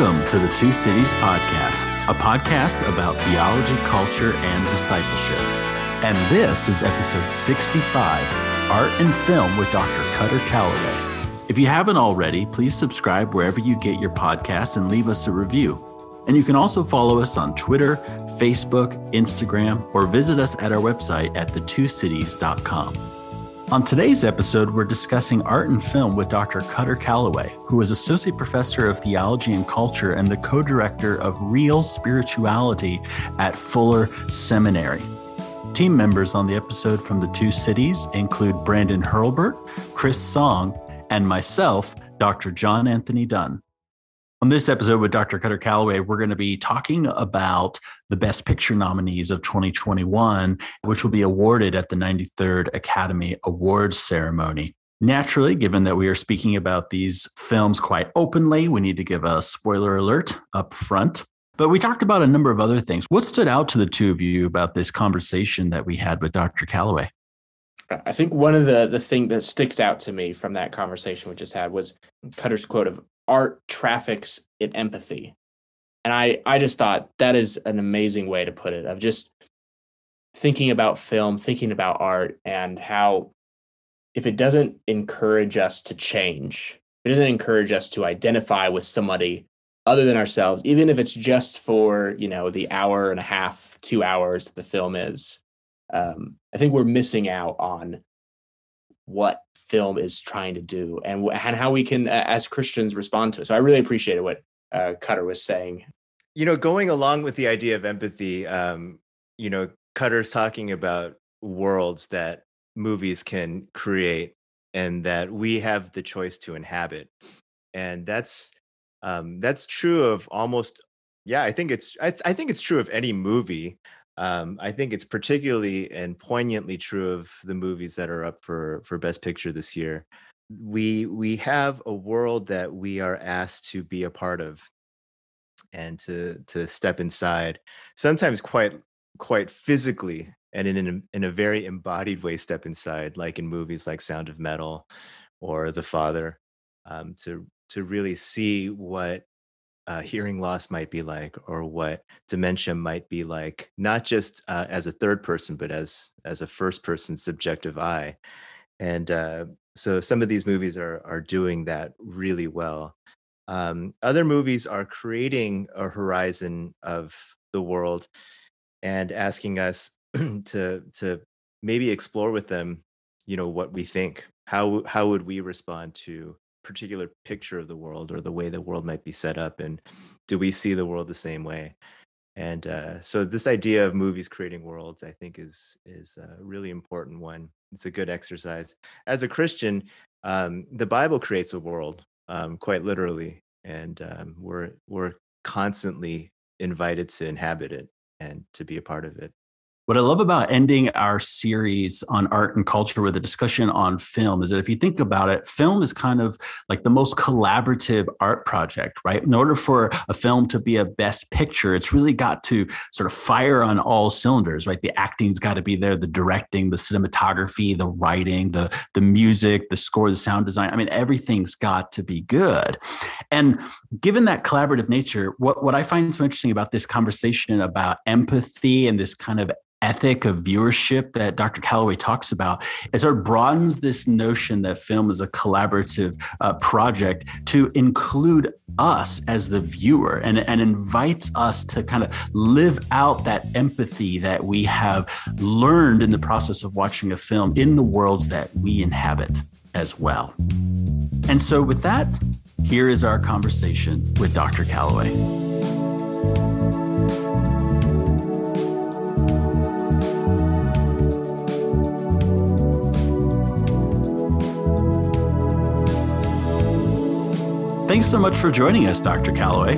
Welcome to the Two Cities Podcast, a podcast about theology, culture, and discipleship. And this is episode 65 Art and Film with Dr. Kutter Callaway. If you haven't already, please subscribe wherever you get your podcast and leave us a review. And you can also follow us on Twitter, Facebook, Instagram, or visit us at our website at thetwocities.com. On today's episode, we're discussing art and film with Dr. Kutter Callaway, who is Associate Professor of Theology and Culture and the co director of Reel Spirituality at Fuller Seminary. Team members on the episode from the two cities include Brandon Hurlbert, Kris Song, and myself, Dr. John Anthony Dunne. On this episode with Dr. Kutter Callaway, we're going to be talking about the Best Picture nominees of 2021, which will be awarded at the 93rd Academy Awards ceremony. Naturally, given that we are speaking about these films quite openly, we need to give a spoiler alert up front. But we talked about a number of other things. What stood out to the two of you about this conversation that we had with Dr. Callaway? I think one of the the thing that sticks out to me from that conversation we just had was Kutter's quote of art traffics in empathy. And I, I just thought that is an amazing way to put it of just thinking about film, thinking about art, and how if it doesn't encourage us to change, it doesn't encourage us to identify with somebody other than ourselves, even if it's just for, you know, the hour and a half, two hours that the film is. Um, I think we're missing out on what film is trying to do and, and how we can, uh, as Christians, respond to it. So I really appreciated what uh, Kutter was saying. You know, going along with the idea of empathy, um, you know, Kutter's talking about worlds that movies can create and that we have the choice to inhabit. And that's um, that's true of almost yeah i think it's I, I, think it's true of any movie um, I think it's particularly and poignantly true of the movies that are up for for Best Picture this year. We we have a world that we are asked to be a part of and to to step inside. Sometimes quite quite physically and in an, in a very embodied way step inside, like in movies like Sound of Metal or The Father, um, to to really see what uh, hearing loss might be like or what dementia might be like not just uh, as a third person but as as a first person subjective eye. And uh, so some of these movies are are doing that really well. Um, other movies are creating a horizon of the world and asking us to to maybe explore with them you know what we think. How how would we respond to particular picture of the world or the way the world might be set up and do we see the world the same way? And uh, so this idea of movies creating worlds i think is is a really important one. It's a good exercise. As a christian um, the bible creates a world um, quite literally and um, we're we're constantly invited to inhabit it and to be a part of it what I love about ending our series on art and culture with a discussion on film is that if you think about it, film is kind of like the most collaborative art project, right? In order for a film to be a best picture, it's really got to sort of fire on all cylinders, right? The acting's got to be there, the directing, the cinematography, the writing, the, the music, the score, the sound design. I mean, everything's got to be good. And given that collaborative nature, what, what I find so interesting about this conversation about empathy and this kind of ethic of viewership that Dr. Callaway talks about it sort of broadens this notion that film is a collaborative uh, project to include us as the viewer and, and invites us to kind of live out that empathy that we have learned in the process of watching a film in the worlds that we inhabit as well. And so, with that, here is our conversation with Dr. Callaway. Thanks so much for joining us, Dr. Callaway.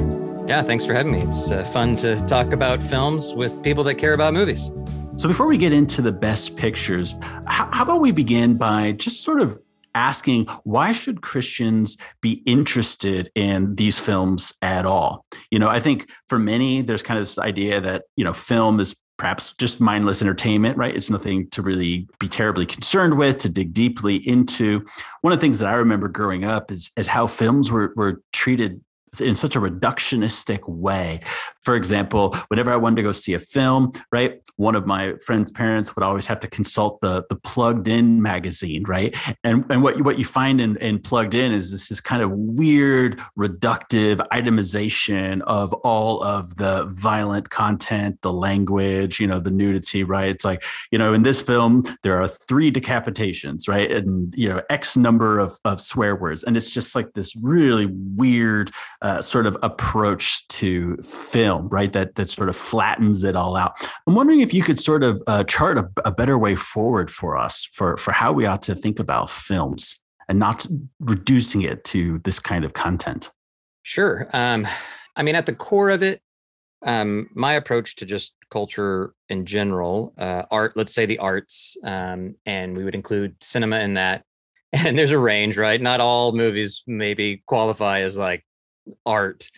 Yeah, thanks for having me. It's uh, fun to talk about films with people that care about movies. So, before we get into the best pictures, how, how about we begin by just sort of asking why should Christians be interested in these films at all? You know, I think for many, there's kind of this idea that, you know, film is perhaps just mindless entertainment, right? It's nothing to really be terribly concerned with, to dig deeply into. One of the things that I remember growing up is, is how films were, were treated in such a reductionistic way. For example, whenever I wanted to go see a film, right, one of my friend's parents would always have to consult the the Plugged In magazine, right, and and what you, what you find in, in Plugged In is this is kind of weird, reductive itemization of all of the violent content, the language, you know, the nudity, right? It's like you know, in this film there are three decapitations, right, and you know, X number of of swear words, and it's just like this really weird uh, sort of approach to film, right? That that sort of flattens it all out. I'm wondering if you could sort of uh, chart a, a better way forward for us for for how we ought to think about films and not reducing it to this kind of content. Sure. Um, I mean, at the core of it, um, my approach to just culture in general, uh, art, let's say the arts, um, and we would include cinema in that. And there's a range, right? Not all movies maybe qualify as like art.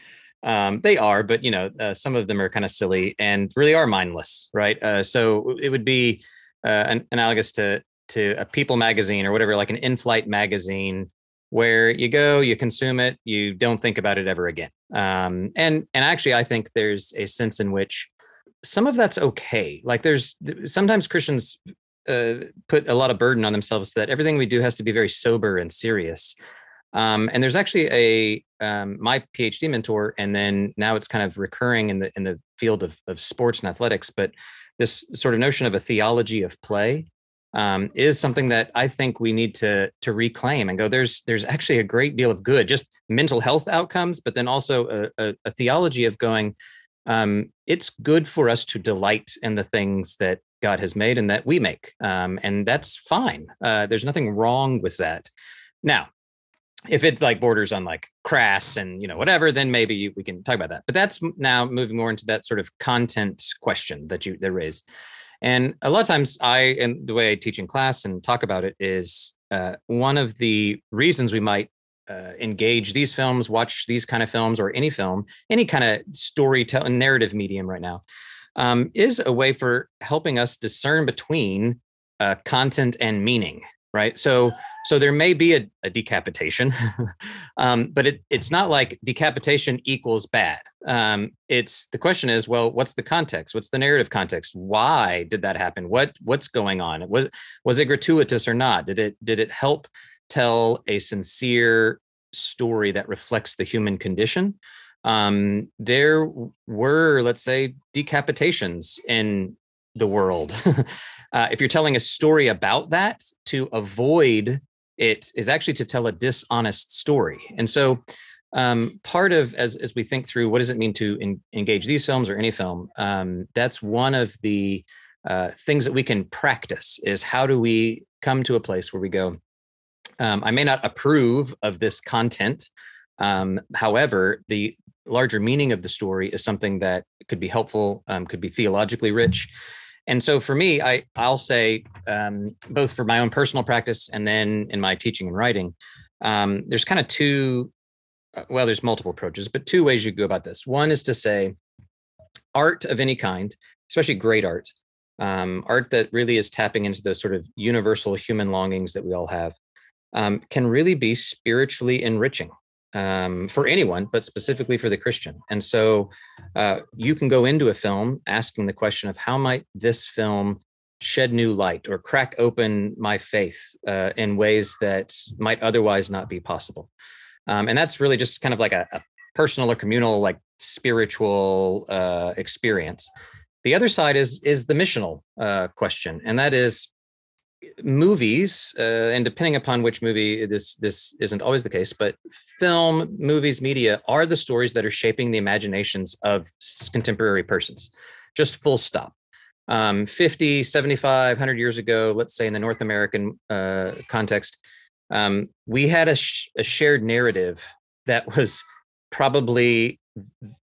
Um, they are, but you know, uh, some of them are kind of silly and really are mindless, right? Uh, so it would be uh, an, analogous to to a People magazine or whatever, like an in-flight magazine, where you go, you consume it, you don't think about it ever again. Um, and and actually, I think there's a sense in which some of that's okay. Like there's sometimes Christians uh, put a lot of burden on themselves that everything we do has to be very sober and serious. Um, and there's actually a um, my PhD mentor, and then now it's kind of recurring in the in the field of of sports and athletics. But this sort of notion of a theology of play um, is something that I think we need to to reclaim and go. There's there's actually a great deal of good, just mental health outcomes, but then also a, a, a theology of going. Um, it's good for us to delight in the things that God has made and that we make, um, and that's fine. Uh, there's nothing wrong with that. Now, if it like borders on like crass and you know whatever then maybe we can talk about that. But that's now moving more into that sort of content question that you that raised. And a lot of times i and the way i teach in class and talk about it is uh, one of the reasons we might uh, engage these films watch these kind of films or any film any kind of storytelling narrative medium right now um, is a way for helping us discern between uh, content and meaning right? So so there may be a, a decapitation um, but it, it's not like decapitation equals bad. Um, it's the question is well what's the context? What's the narrative context? Why did that happen? What what's going on? Was was it gratuitous or not? Did it did it help tell a sincere story that reflects the human condition? Um, there were let's say decapitations in the world Uh, if you're telling a story about that, to avoid it is actually to tell a dishonest story. And so, um, part of as as we think through what does it mean to in, engage these films or any film, um, that's one of the uh, things that we can practice. Is how do we come to a place where we go? Um, I may not approve of this content. Um, however, the larger meaning of the story is something that could be helpful, um, could be theologically rich, and so for me, I I'll say um, both for my own personal practice and then in my teaching and writing, um, there's kind of two. Uh, well, there's multiple approaches, but two ways you go about this. One is to say, art of any kind, especially great art, um, art that really is tapping into the sort of universal human longings that we all have, um, can really be spiritually enriching um, for anyone, but specifically for the Christian. And so uh, you can go into a film asking the question of how might this film shed new light or crack open my faith uh, in ways that might otherwise not be possible. Um, and that's really just kind of like a, a personal or communal, like spiritual uh, experience. The other side is is the missional uh, question, and that is movies, uh, and depending upon which movie, this this isn't always the case, but film, movies, media are the stories that are shaping the imaginations of contemporary persons. Just full stop. Um, 50, 75, 100 years ago, let's say in the North American uh, context, um, we had a, sh- a shared narrative that was probably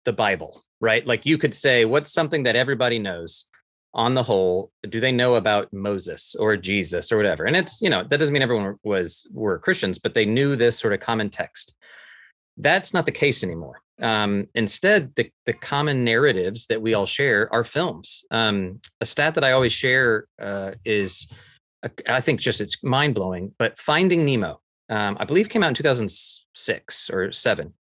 the Bible, right? Like you could say, what's something that everybody knows? On the whole, do they know about Moses or Jesus or whatever? And it's, you know, that doesn't mean everyone was were Christians, but they knew this sort of common text. That's not the case anymore. Um, instead, the, the common narratives that we all share are films. Um, a stat that I always share uh, is, uh, I think just it's mind blowing, but Finding Nemo, um, I believe came out in 2006 or seven.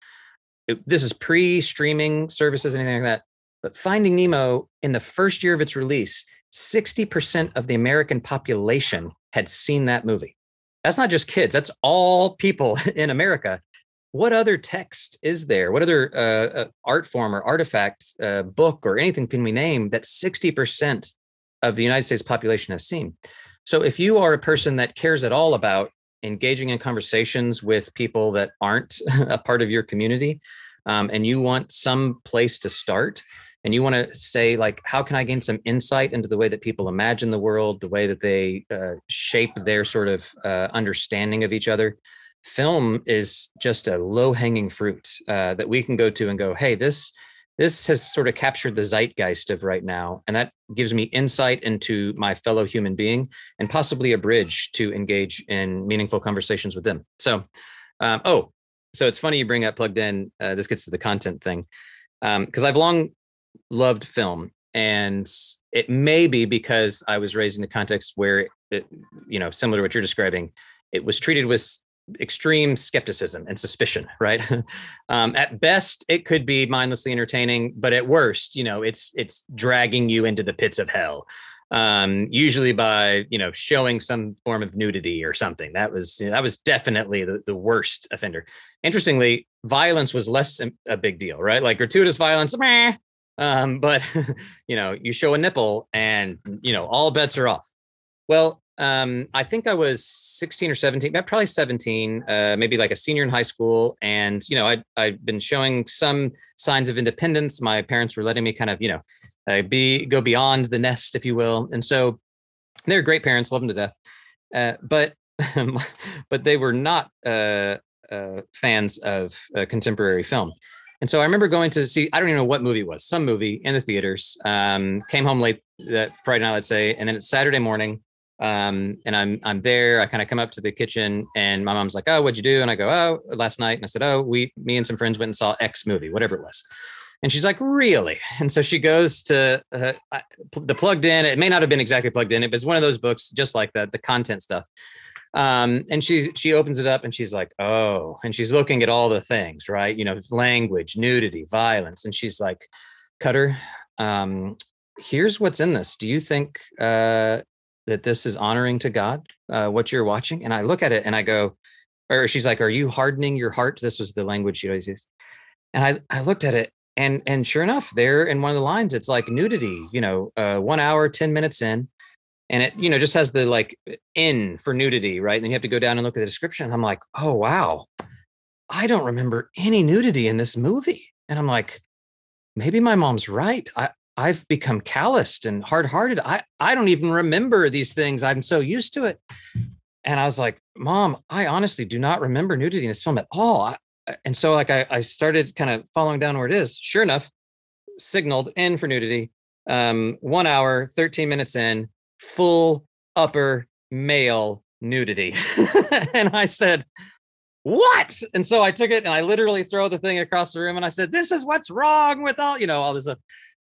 it, this is pre-streaming services, anything like that. But Finding Nemo, in the first year of its release, 60% of the American population had seen that movie. That's not just kids, that's all people in America. What other text is there? What other uh, uh, art form or artifact, uh, book, or anything can we name that 60% of the United States population has seen? So if you are a person that cares at all about engaging in conversations with people that aren't a part of your community, um, and you want some place to start, and you want to say like how can i gain some insight into the way that people imagine the world the way that they uh, shape their sort of uh, understanding of each other? Film is just a low hanging fruit uh, that we can go to and go hey this this has sort of captured the zeitgeist of right now. And that gives me insight into my fellow human being and possibly a bridge to engage in meaningful conversations with them. So um, oh so it's funny you bring up plugged in uh, this gets to the content thing. Because um, i've long loved film and it may be because i was raised in a context where it, you know similar to what you're describing it was treated with extreme skepticism and suspicion right? Um, at best it could be mindlessly entertaining but at worst you know it's it's dragging you into the pits of hell um, usually by you know showing some form of nudity or something. That was that was definitely the, the worst offender. Interestingly violence was less a big deal right? Like gratuitous violence meh, um, but you know, you show a nipple and you know, all bets are off. Well, um, I think I was 16 or 17, probably 17, uh, maybe like a senior in high school. And, you know, I, I'd been showing some signs of independence. My parents were letting me kind of, you know, uh, be, go beyond the nest, if you will. And so they're great parents, love them to death. Uh, but, but they were not, uh, uh, fans of uh, contemporary film. And so I remember going to see, I don't even know what movie it was, some movie in the theaters. Um, came home late that Friday night, let's say, and then it's Saturday morning. Um, and I'm I'm there. I kind of come up to the kitchen, and my mom's like, "Oh, what'd you do?" And I go, "Oh, last night." And I said, "Oh, we, me and some friends went and saw X movie, whatever it was." And she's like, "Really?" And so she goes to uh, the plugged in. It may not have been exactly plugged in, it was one of those books, just like that, the content stuff. Um, and she she opens it up and she's like, oh, and she's looking at all the things, right? You know, language, nudity, violence, and she's like, Kutter, um, here's what's in this. Do you think uh, that this is honoring to God? Uh, what you're watching? And I look at it and I go, or she's like, are you hardening your heart? This was the language she always used. And I I looked at it and and sure enough, there in one of the lines, it's like nudity. You know, uh, one hour, ten minutes in and it you know just has the like in for nudity right? And then you have to go down and look at the description i'm like oh wow. I don't remember any nudity in this movie. And i'm like maybe my mom's right. I i've become calloused and hard-hearted. I i don't even remember these things. I'm so used to it. And i was like mom i honestly do not remember nudity in this film at all. I, and so like I, I started kind of following down where it is. Sure enough signaled in for nudity um one hour 13 minutes in full upper male nudity. and I said, what? And so I took it and I literally throw the thing across the room and I said, this is what's wrong with all, you know, all this stuff.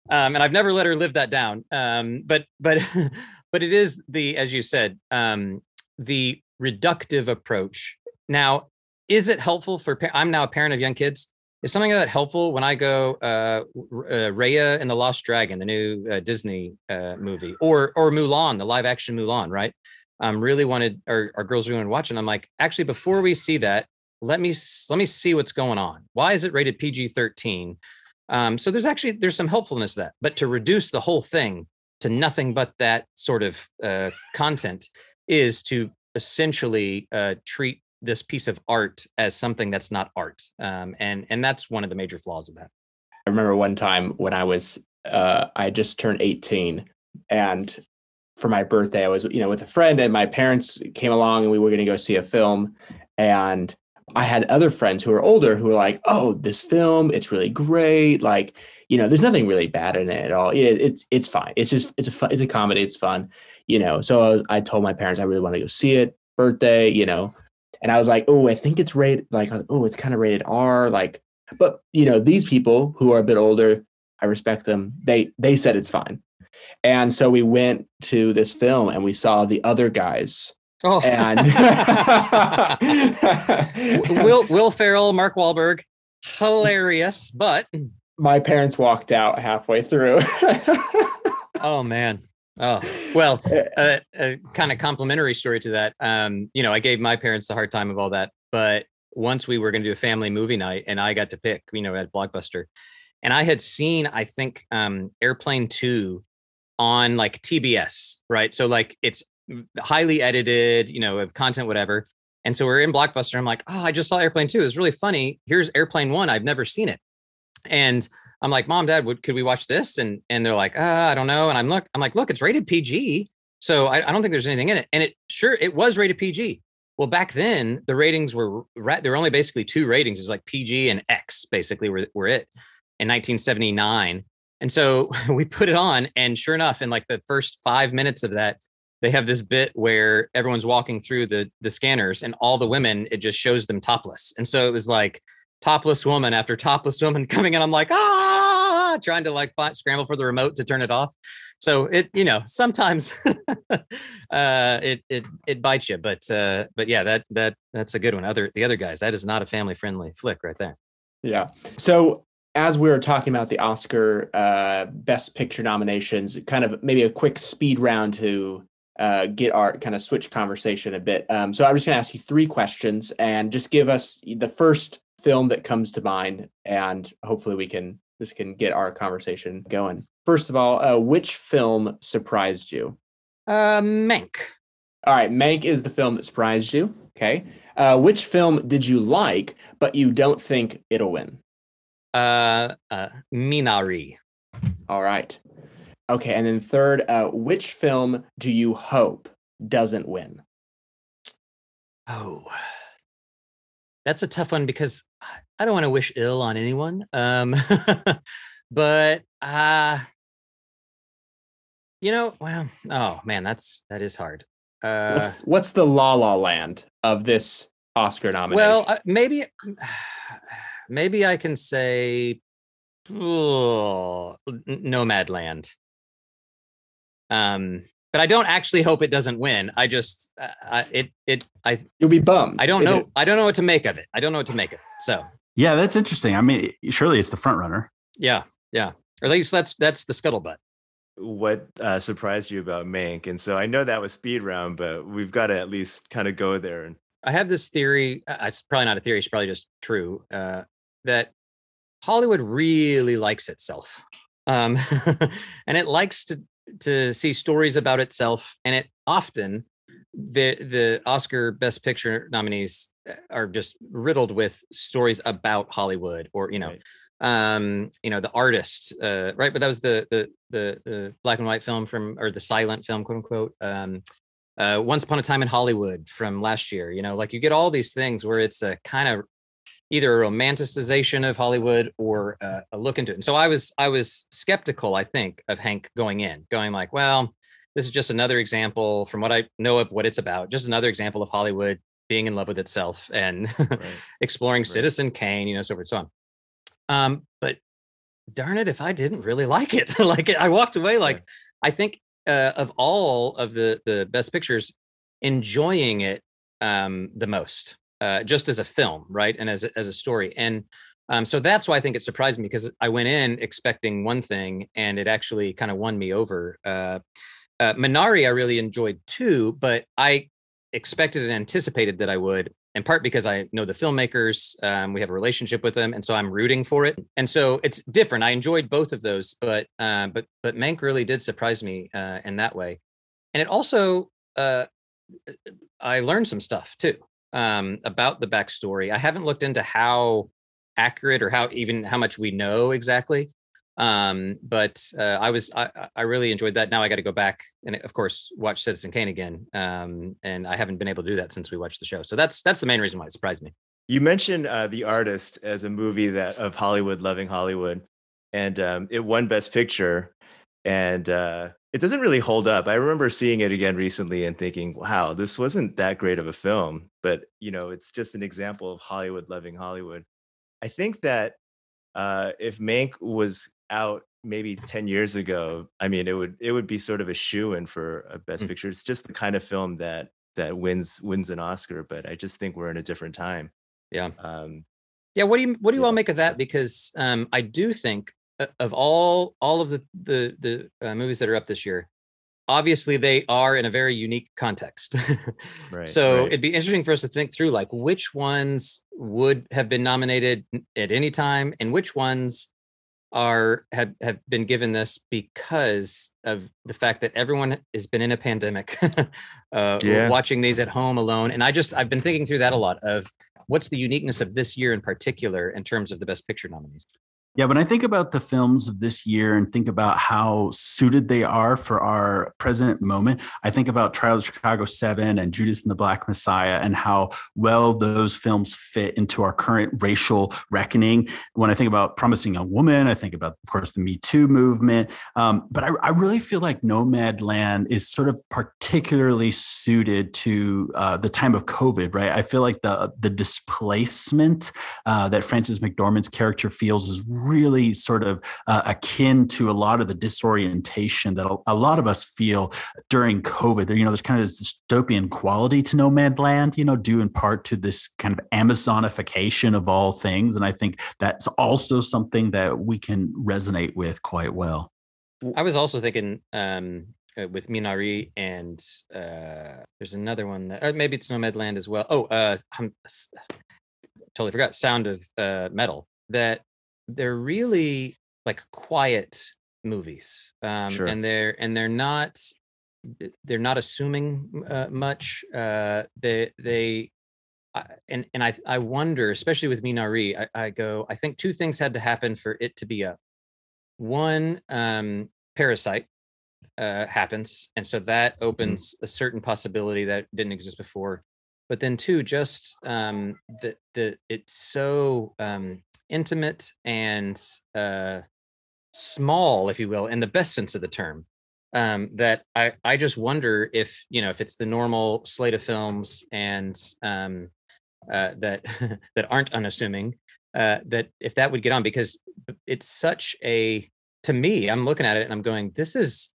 Um, and I've never let her live that down. Um, but, but, but it is the, as you said, um, the reductive approach. Now, is it helpful for, I'm now a parent of young kids is something that helpful when I go uh, uh Raya and the Lost Dragon, the new uh, Disney uh, movie, or or Mulan, the live action Mulan, right? Um, really wanted our, our girls really wanted to watch, and I'm like, actually, before we see that, let me let me see what's going on. Why is it rated PG-13? Um, so there's actually there's some helpfulness to that, but to reduce the whole thing to nothing but that sort of uh, content is to essentially uh, treat this piece of art as something that's not art um, and and that's one of the major flaws of that. I remember one time when i was uh, i just turned 18 and for my birthday i was you know with a friend and my parents came along and we were going to go see a film and i had other friends who were older who were like oh this film it's really great like you know there's nothing really bad in it at all. It, it's it's fine. It's just it's a fun, it's a comedy it's fun you know so I, was, I told my parents i really want to go see it birthday you know and I was like, oh, I think it's rated like, oh, it's kind of rated R. Like, but you know, these people who are a bit older, I respect them. They they said it's fine, and so we went to this film and we saw the other guys. Oh, and Will Will Ferrell, Mark Wahlberg. hilarious, but My parents walked out halfway through. oh man. Oh well, uh, a kind of complimentary story to that. Um, you know, I gave my parents a hard time of all that, but once we were going to do a family movie night, and I got to pick, you know, at Blockbuster, and I had seen, I think, um, Airplane Two on like TBS, right? So like it's highly edited, you know, of content, whatever. And so we're in Blockbuster. I'm like, oh, I just saw Airplane Two. It's really funny. Here's Airplane One. I've never seen it, and I'm like, Mom, Dad, would, could we watch this? And and they're like, uh, I don't know. And I'm look, I'm like, look, it's rated PG. So I, I don't think there's anything in it. And it sure it was rated PG. Well, back then the ratings were there were only basically two ratings. It was like PG and X basically were, were it in 1979. And so we put it on, and sure enough, in like the first five minutes of that, they have this bit where everyone's walking through the the scanners, and all the women it just shows them topless. And so it was like topless woman after topless woman coming in. I'm like, ah, trying to like find, scramble for the remote to turn it off. So it, you know, sometimes uh, it it it bites you, but uh, but yeah, that that that's a good one. Other the other guys, that is not a family friendly flick right there. Yeah. So as we were talking about the Oscar uh, Best Picture nominations, kind of maybe a quick speed round to uh, get our kind of switch conversation a bit. Um, so I'm just going to ask you three questions and just give us the first film that comes to mind, and hopefully we can this can get our conversation going. First of all, uh, which film surprised you? Uh, Mank. All right, Mank is the film that surprised you. Okay. Uh, which film did you like, but you don't think it'll win? Uh, uh, Minari. All right. Okay, and then third, uh, which film do you hope doesn't win? Oh, that's a tough one because I don't want to wish ill on anyone. Um, but uh you know, well, oh man, that's that is hard. Uh, what's, what's the La La Land of this Oscar nomination? Well, uh, maybe maybe I can say oh, Nomadland. Um, but I don't actually hope it doesn't win. I just uh, it it I you'll be bummed. I don't know. I don't know what to make of it. I don't know what to make of it. So yeah, that's interesting. I mean, surely it's the front runner. Yeah, yeah, or at least that's that's the scuttlebutt. What uh, surprised you about Mank? And so I know that was speed round, but we've got to at least kind of go there. And I have this theory. Uh, it's probably not a theory. It's probably just true. Uh, that Hollywood really likes itself, um, and it likes to to see stories about itself, and it often the the Oscar Best Picture nominees uh, are just riddled with stories about Hollywood or you know right. um you know the artist uh right but that was the the the the black and white film from or the silent film quote unquote um uh once upon a time in Hollywood from last year you know like you get all these things where it's a kind of either a romanticization of Hollywood or uh, a look into it and so I was I was skeptical I think of Mank going in going like well this is just another example from what I know of what it's about, just another example of Hollywood being in love with itself and right. exploring right. Citizen Kane, you know, so forth and so on. Um, but darn it, if I didn't really like it, like I walked away like yeah. I think uh, of all of the the best pictures, enjoying it um, the most, uh, just as a film, right, and as as a story, and um, so that's why I think it surprised me because I went in expecting one thing, and it actually kind of won me over. Uh, uh, Minari, I really enjoyed too, but I expected and anticipated that I would, in part because I know the filmmakers, um, we have a relationship with them, and so I'm rooting for it. And so it's different. I enjoyed both of those, but uh, but but Mank really did surprise me uh, in that way, and it also uh, I learned some stuff too um, about the backstory. I haven't looked into how accurate or how even how much we know exactly um, but uh, I was I, I really enjoyed that. Now I got to go back and of course watch Citizen Kane again. Um, and I haven't been able to do that since we watched the show. So that's that's the main reason why it surprised me. You mentioned uh, the artist as a movie that of Hollywood loving Hollywood, and um, it won Best Picture, and uh, it doesn't really hold up. I remember seeing it again recently and thinking, "Wow, this wasn't that great of a film." But you know, it's just an example of Hollywood loving Hollywood. I think that uh, if Mank was out maybe 10 years ago i mean it would it would be sort of a shoe in for a best mm. picture it's just the kind of film that that wins wins an oscar but i just think we're in a different time yeah um Yeah, what do you what do you Yeah. all make of that? Because um, I do think uh, of all all of the the the uh, movies that are up this year, obviously they are in a very unique context. Right, so right. it'd be interesting for us to think through like which ones would have been nominated at any time, and which ones are have have been given this because of the fact that everyone has been in a pandemic, uh, Yeah. watching these at home alone. And I just I've been thinking through that a lot of what's the uniqueness of this year in particular in terms of the best picture nominees. Yeah, when I think about the films of this year and think about how suited they are for our present moment, I think about Trial of Chicago 7 and Judas and the Black Messiah and how well those films fit into our current racial reckoning. When I think about Promising Young Woman, I think about, of course, the Me Too movement. Um, but I, I really feel like Nomad Land is sort of particularly suited to uh, the time of COVID, right? I feel like the, the displacement uh, that Frances McDormand's character feels is sort of uh, akin to a lot of the disorientation that a, a lot of us feel during COVID. There, you know, there's kind of this dystopian quality to Nomad Land, you know, due in part to this kind of Amazonification of all things. And I think that's also something that we can resonate with quite well. I was also thinking um, uh, with Minari and uh, there's another one that or maybe it's Nomadland as well. Oh, uh, I'm totally forgot. Sound of uh, Metal. That they're really like quiet movies, um, Sure. and they're and they're not they're not assuming uh, much. Uh, they they. I- And and I I wonder, especially with Minari, I, I go. I think two things had to happen for it to be up. One, um, Parasite uh, happens, and so that opens a certain possibility that didn't exist before. But then, two, just um, the the it's so um, intimate and uh, small, if you will, in the best sense of the term. Um, that I I just wonder if you know if it's the normal slate of films and um, uh, that that aren't unassuming uh, that if that would get on because it's such a to me i'm looking at it and i'm going this is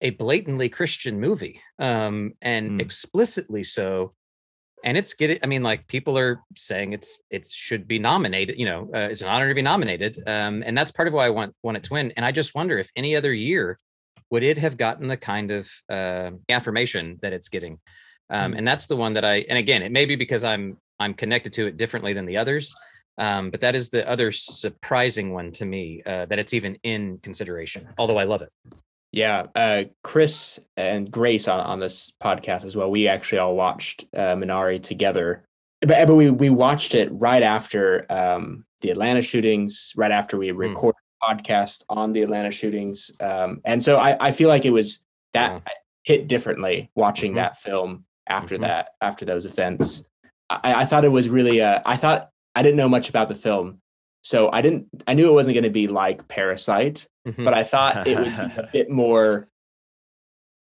a blatantly christian movie um and Mm. explicitly so and it's getting i mean like people are saying it's it should be nominated you know uh, it's an honor to be nominated um and that's part of why i want want it to win and i just wonder if any other year would it have gotten the kind of uh, affirmation that it's getting? Um, and that's the one that i and again it may be because i'm i'm connected to it differently than the others um, but that is the other surprising one to me uh, that it's even in consideration although i love it Yeah, uh, Kris and Grace on, on this podcast as well. We actually all watched uh, Minari together, but, but we we watched it right after um, the Atlanta shootings, right after we Hmm. recorded a podcast on the Atlanta shootings, um, and so I, I feel like it was that Yeah. hit differently watching Mhm. that film after Mhm. that after those events. I, I thought it was really. Uh, I thought I didn't know much about the film, so I didn't. I knew it wasn't going to be like Parasite Mhm. but I thought it would be a bit more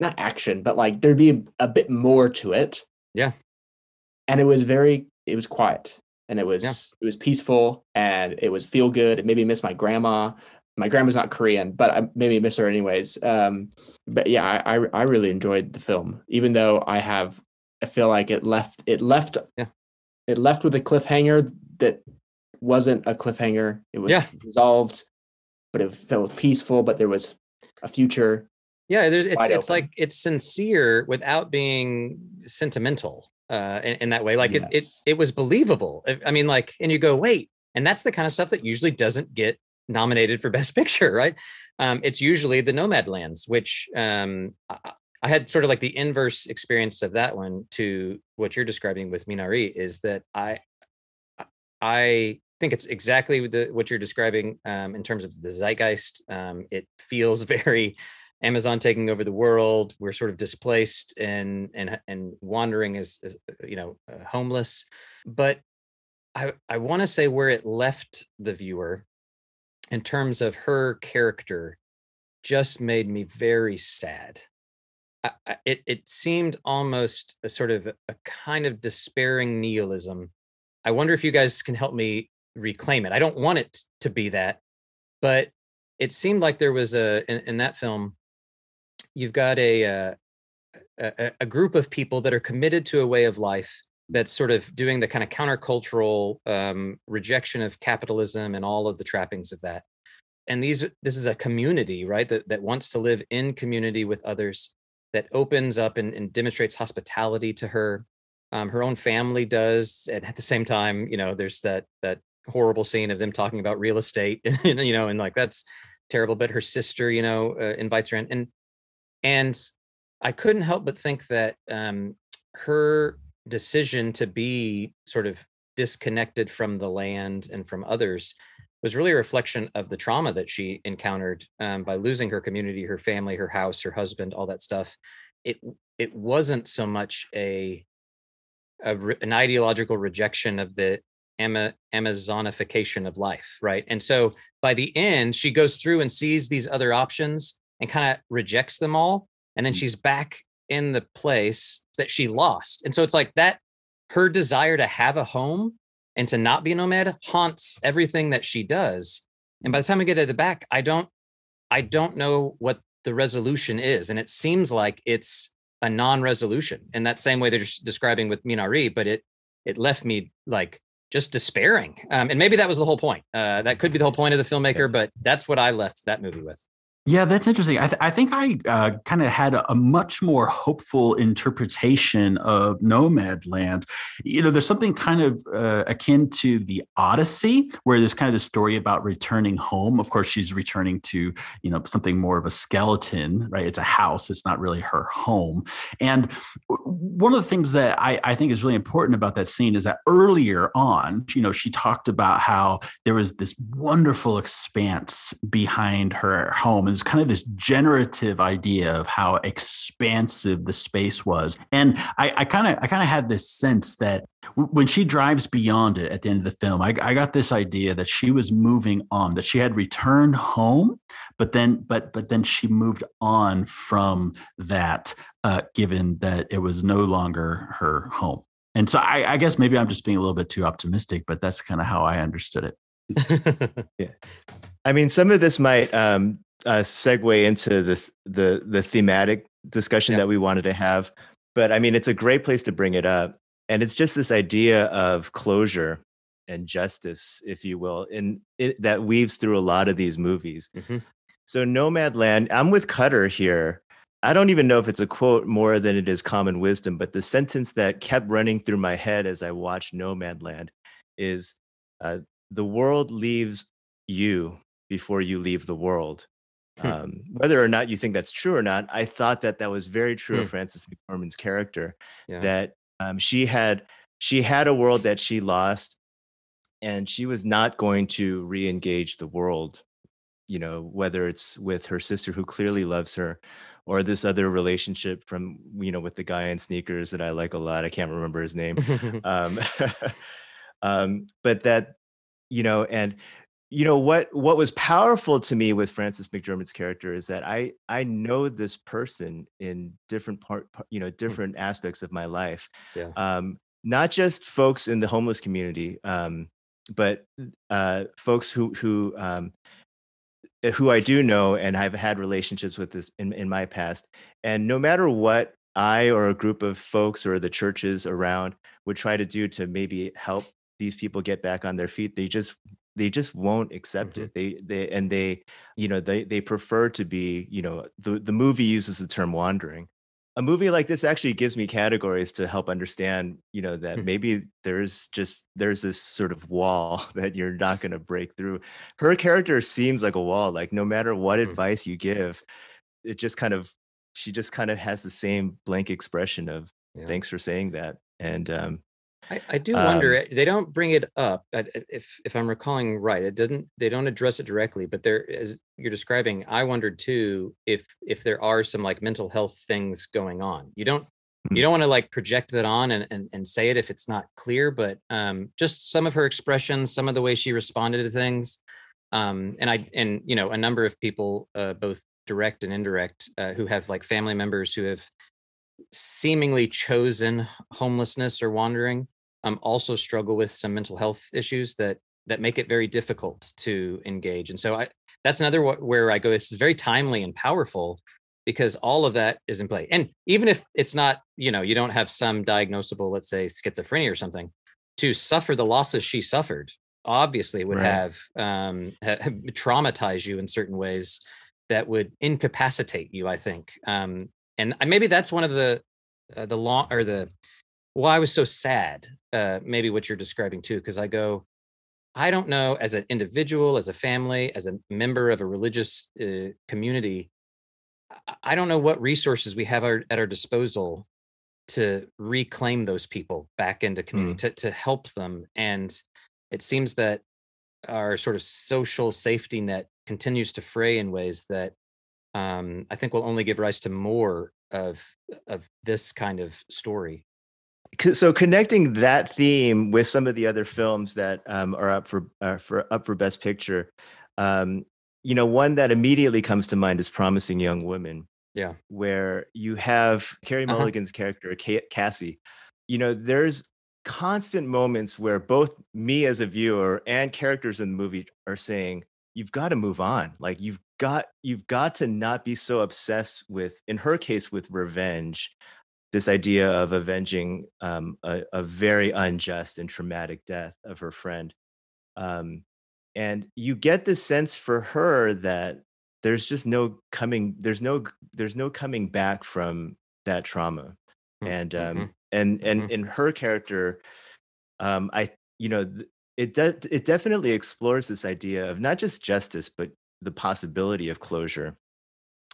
not action, but like there'd be a, a bit more to it. Yeah. And it was very it was quiet and it was Yeah. it was peaceful and it was feel good. It made me miss my grandma. My grandma's not Korean, but I maybe miss her anyways. Um but yeah, I, I I really enjoyed the film, even though I have I feel like it left it left Yeah. it left with a cliffhanger that wasn't a cliffhanger. It was Yeah. resolved, but it felt peaceful, but there was a future. yeah there's it's it's open. like it's sincere without being sentimental uh in, in that way like it, it it was believable I- i mean like and you go wait and that's the kind of stuff that usually doesn't get nominated for best picture right um it's usually the nomad lands which um I, I had sort of like the inverse experience of that one to what you're describing with minari is that i i think it's exactly the, what you're describing um, in terms of the zeitgeist um, it feels very Amazon taking over the world. We're sort of displaced and and and wandering as, as you know uh, homeless. But I I want to say where it left the viewer in terms of her character just made me very sad. I, I- it it seemed almost a sort of a kind of despairing nihilism. I wonder if you guys can help me reclaim it. I don't want it to be that, but it seemed like there was a in, in that film you've got a, uh, a a- group of people that are committed to a way of life that's sort of doing the kind of countercultural um, rejection of capitalism and all of the trappings of that. And these this is a community, right? That that wants to live in community with others, that opens up and, and demonstrates hospitality to her. Um, her own family does, and at the same time, you know, there's that that horrible scene of them talking about real estate, and you know, and like that's terrible. But her sister, you know, uh, invites her in, and and I couldn't help but think that um, her decision to be sort of disconnected from the land and from others was really a reflection of the trauma that she encountered um, by losing her community, her family, her house, her husband, all that stuff. It it wasn't so much a, a an ideological rejection of the Ama- Amazonification of life, right? And so by the end, she goes through and sees these other options and kind of rejects them all, and then mm. she's back in the place that she lost. And so it's like that her desire to have a home and to not be a nomad haunts everything that she does. And by the time I get to the back, I don't I don't know what the resolution is. And it seems like it's a non-resolution in that same way they're just describing with Minari, but it it left me like just despairing. Um, and maybe that was the whole point. Uh, that could be the whole point of the filmmaker, but that's what I left that movie with. Yeah, that's interesting. I, th- I think I uh, kind of had a, a, much more hopeful interpretation of Nomadland. You know, there's something kind of uh, akin to the Odyssey, where there's kind of the story about returning home. Of course, she's returning to, you know, something more of a skeleton, right? It's a house, it's not really her home. And one of the things that I, I think is really important about that scene is that earlier on, you know, she talked about how there was this wonderful expanse behind her home was kind of this generative idea of how expansive the space was. And I kind of I kind of had this sense that when she drives beyond it at the end of the film, I, I got this idea that she was moving on, that she had returned home, but then but but then she moved on from that, uh, given that it was no longer her home. And so I, I guess maybe I'm just being a little bit too optimistic, but that's kind of how I understood it. yeah. I mean, some of this might um, uh, segue into the the the thematic discussion yeah. that we wanted to have. But I mean, it's a great place to bring it up, and it's just this idea of closure and justice, if you will, in it, that weaves through a lot of these movies. Mm-hmm. So, Nomadland, I'm with Kutter here. I don't even know if it's a quote more than it is common wisdom, but the sentence that kept running through my head as I watched Nomadland is uh, the world leaves you before you leave the world. Hmm. Um, whether or not you think that's true or not, I thought that that was very true of hmm. Frances McDormand's character. Yeah. That um, she had she had a world that she lost, and she was not going to re-engage the world. You know, whether it's with her sister who clearly loves her, or this other relationship from you know with the guy in sneakers that I like a lot. I can't remember his name, um, um, but that you know, and you know what what was powerful to me with Frances McDormand's character is that I I know this person in different part you know hmm. different aspects of my life. Yeah. Um, not just folks in the homeless community, um, but uh, folks who who um, eh, who I do know and I've had relationships with this in, in my past. And no matter what I or a group of folks or the churches around would try to do to maybe help these people get back on their feet, they just they just won't accept mm-hmm. it they they and they you know they they prefer to be you know the the movie uses the term wandering a movie like this actually gives me categories to help understand you know that mm-hmm. maybe there's just there's this sort of wall that you're not going to break through her character seems like a wall like no matter what mm-hmm. advice you give it just kind of she just kind of has the same blank expression of yeah. thanks for saying that and um I, I do wonder. Um, eh, they don't bring it up, if if I'm recalling right. It doesn't. They don't address it directly, but there, as you're describing, I wondered too if if there are some like mental health things going on. You don't you hmm. don't want to like project that on and, and and say it if it's not clear, but um, just some of her expressions, some of the way she responded to things, um, and I and you know a number of people, uh, both direct and indirect, uh, who have like family members who have seemingly chosen homelessness or wandering um, also struggle with some mental health issues that that make it very difficult to engage. And so I that's another where I go. This is very timely and powerful because all of that is in play. And even if it's not, you know, you don't have some diagnosable, let's say schizophrenia or something, to suffer the losses she suffered, obviously would Right. have um, ha- traumatize you in certain ways that would incapacitate you. I think, um, and maybe that's one of the uh, the long or the why I was so sad. Uh, maybe what you're describing too, because I go, I don't know, as an individual, as a family, as a member of a religious uh, community, I- don't know what resources we have our, at our disposal to reclaim those people back into community, to, to help them. And it seems that our sort of social safety net continues to fray in ways that um, I think will only give rise to more of of this kind of story. So connecting that theme with some of the other films that um, are up for uh, for up for best picture um, you know one that immediately comes to mind is promising young women Yeah. where you have Carey Uh-huh. mulligan's character cassie you know there's constant moments where both me as a viewer and characters in the movie are saying you've got to move on like you've got you've got to not be so obsessed with in her case with revenge this idea of avenging um, a, a very unjust and traumatic death of her friend. Um, and you get the sense for her that there's just no coming, there's no, there's no coming back from that trauma. Mm, And um, mhm. and and Mhm. in her character, um, I you know it de- it definitely explores this idea of not just justice but the possibility of closure.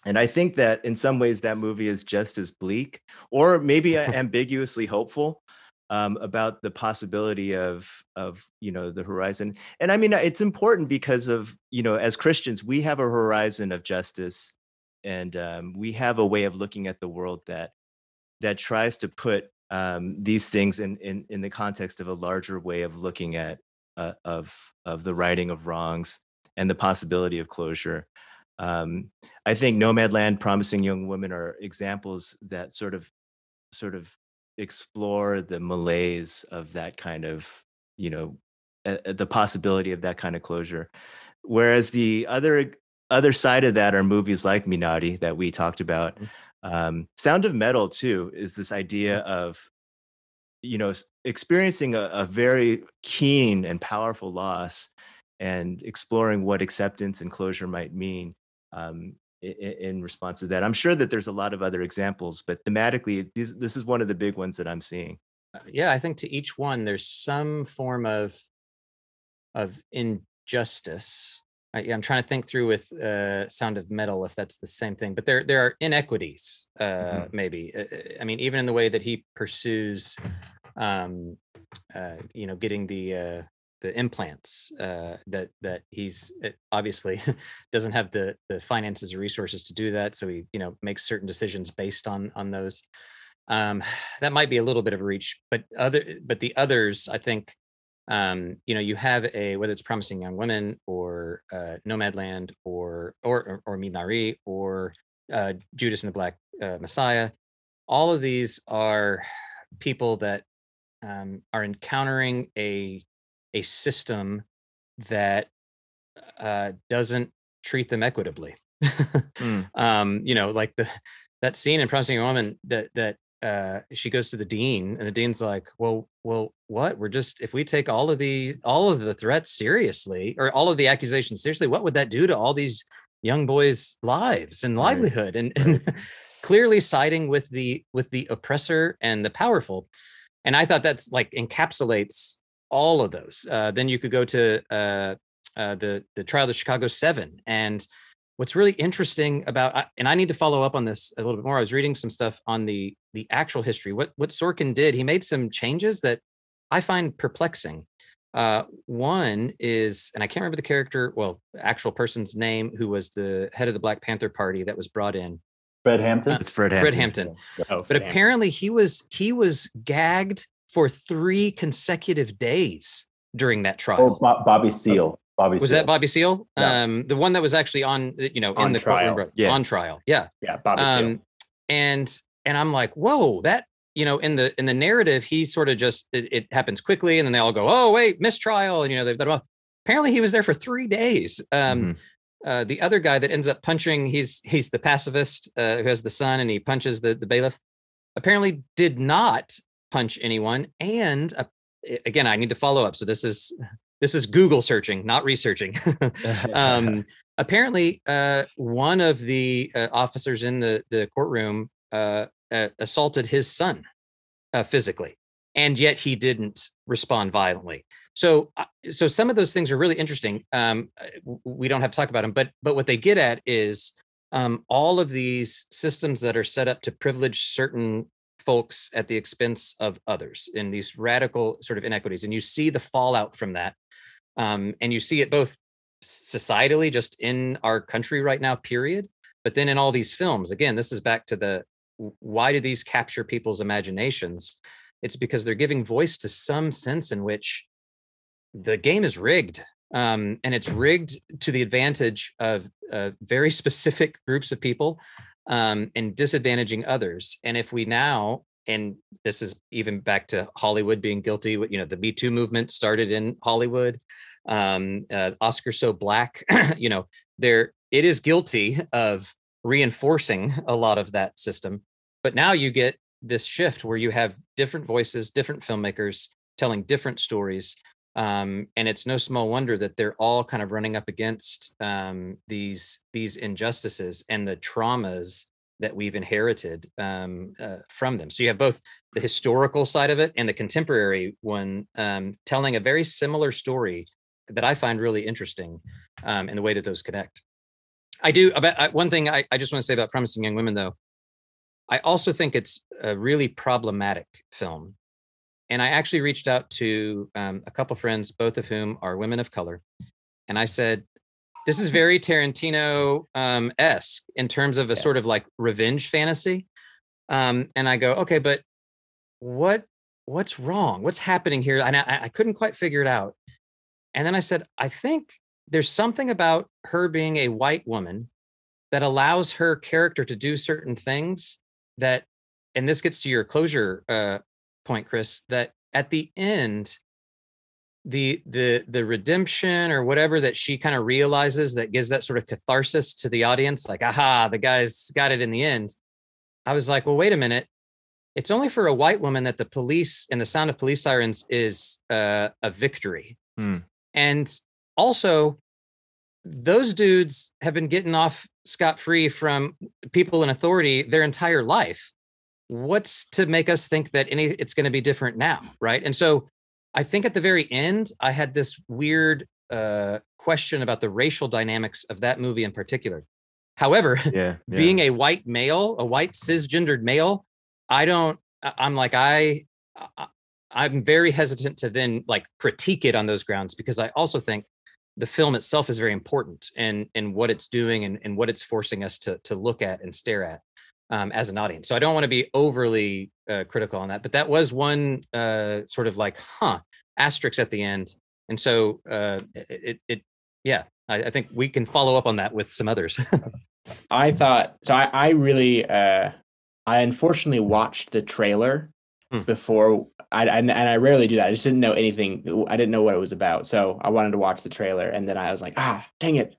And I think that in some ways that movie is just as bleak or maybe ambiguously hopeful um, about the possibility of of you know the horizon. And I mean it's important because of you know as Christians we have a horizon of justice and um, we have a way of looking at the world that that tries to put um, these things in, in in the context of a larger way of looking at uh, of of the righting of wrongs and the possibility of closure. Um, I think Nomadland, Promising Young Women are examples that sort of sort of explore the malaise of that kind of you know uh, the possibility of that kind of closure. Whereas the other other side of that are movies like Minari that we talked about. Mhm. Um, Sound of Metal too is this idea of you know experiencing a, a very keen and powerful loss and exploring what acceptance and closure might mean um, in, in response to that. I'm sure that there's a lot of other examples, but thematically, these, this is one of the big ones that I'm seeing. Uh, yeah, I think to each one there's some form of of injustice. I, yeah, I'm trying to think through with uh, Sound of Metal if that's the same thing, but there there are inequities. Uh, Mhm. Maybe Uh, uh, I mean even in the way that he pursues, um, uh, you know, getting the uh, the implants uh, that that he's uh, obviously doesn't have the the finances or resources to do that, so he you know makes certain decisions based on on those. Um that might be a little bit of a reach but other but the others i think um you know you have a whether it's promising young women or uh nomadland or or or, or minari or uh judas and the black uh, messiah all of these are people that um are encountering a a system that uh doesn't treat them equitably. Mm. um you know like the that scene in promising young woman that that uh she goes to the dean and the dean's like well well what? We're just if we take all of the all of the threats seriously or all of the accusations seriously what would that do to all these young boys lives and Right, livelihood? And, and clearly siding with the with the oppressor and the powerful. And i thought that's like encapsulates all of those. Uh then you could go to uh uh the the trial of the chicago seven. And what's really interesting about and i need to follow up on this a little bit more. I was reading some stuff on the the actual history. What what sorkin did he made some changes that i find perplexing. Uh one is and i can't remember the character well actual person's name who was the head of the black panther party that was brought in. Fred Hampton. It's Fred Hampton. fred hampton Oh, but apparently he was he was gagged for three consecutive days during that trial Oh, Bo- Bobby Seale. Bobby was Seale. that Bobby Seale? Yeah. Um, the one that was actually on, you know, in the trial. courtroom, Yeah. on trial. Yeah. yeah, Bobby Seale. Um, and and I'm like, whoa, that you know, in the in the narrative, he sort of just it, it happens quickly, and then they all go, oh wait, mistrial, and you know, they've done. Apparently, he was there for three days. Um, Mhm. uh, the other guy that ends up punching, he's he's the pacifist uh, who has the son, and he punches the the bailiff. Apparently, did not punch anyone, and uh, again, I need to follow up. So this is this is Google searching, not researching. um, apparently, uh, one of the uh, officers in the the courtroom uh, uh, assaulted his son uh, physically, and yet he didn't respond violently. So, uh, so some of those things are really interesting. Um, we don't have to talk about them, but but what they get at is um, all of these systems that are set up to privilege certain folks at the expense of others in these radical sort of inequities, and you see the fallout from that, um, and you see it both societally, just in our country right now, period, but then in all these films. Again, this is back to the why do these capture people's imaginations? It's because they're giving voice to some sense in which the game is rigged um, and it's rigged to the advantage of uh, very specific groups of people um, and disadvantaging others. And if we now and this is even back to hollywood being guilty you know the me too movement started in hollywood um, uh, oscar so black you know there it is guilty of reinforcing a lot of that system. But now you get this shift where you have different voices different filmmakers telling different stories um, and it's no small wonder that they're all kind of running up against um, these these injustices and the traumas that we've inherited um, uh, from them. So you have both the historical side of it and the contemporary one, um, telling a very similar story that I find really interesting um, in the way that those connect. I do about I, one thing I, I just want to say about promising young women though. I also think it's a really problematic film and I actually reached out to um, a couple friends, both of whom are women of color, and I said, "This is very Tarantino um, esque in terms of a sort of like revenge fantasy." Um, and I go, "Okay, but what what's wrong? What's happening here?" And I, I couldn't quite figure it out. And then I said, "I think there's something about her being a white woman that allows her character to do certain things that." And this gets to your closure uh, point, Kris, that at the end, the the the redemption or whatever that she kind of realizes that gives that sort of catharsis to the audience, like, aha, the guy's got it in the end. I was like, well, wait a minute. It's only for a white woman that the police and the sound of police sirens is uh, a victory. Hmm. And also, those dudes have been getting off scot free from people in authority their entire life what's to make us think that any it's going to be different now right? And so i think at the very end i had this weird uh question about the racial dynamics of that movie in particular. However yeah, yeah. being a white male a white cisgendered male i don't i'm like i I- i'm very hesitant to then like critique it on those grounds because i also think the film itself is very important and and what it's doing and, and what it's forcing us to to look at and stare at um, as an audience. So I don't want to be overly uh, critical on that, but that was one uh, sort of like, huh, asterisk at the end. And so uh, it, it, yeah, I, I think we can follow up on that with some others. I thought so. I, I really, uh, I unfortunately watched the trailer Hmm. before. I, I and I rarely do that. I just didn't know anything. I didn't know what it was about, so I wanted to watch the trailer, and then I was like, ah, dang it,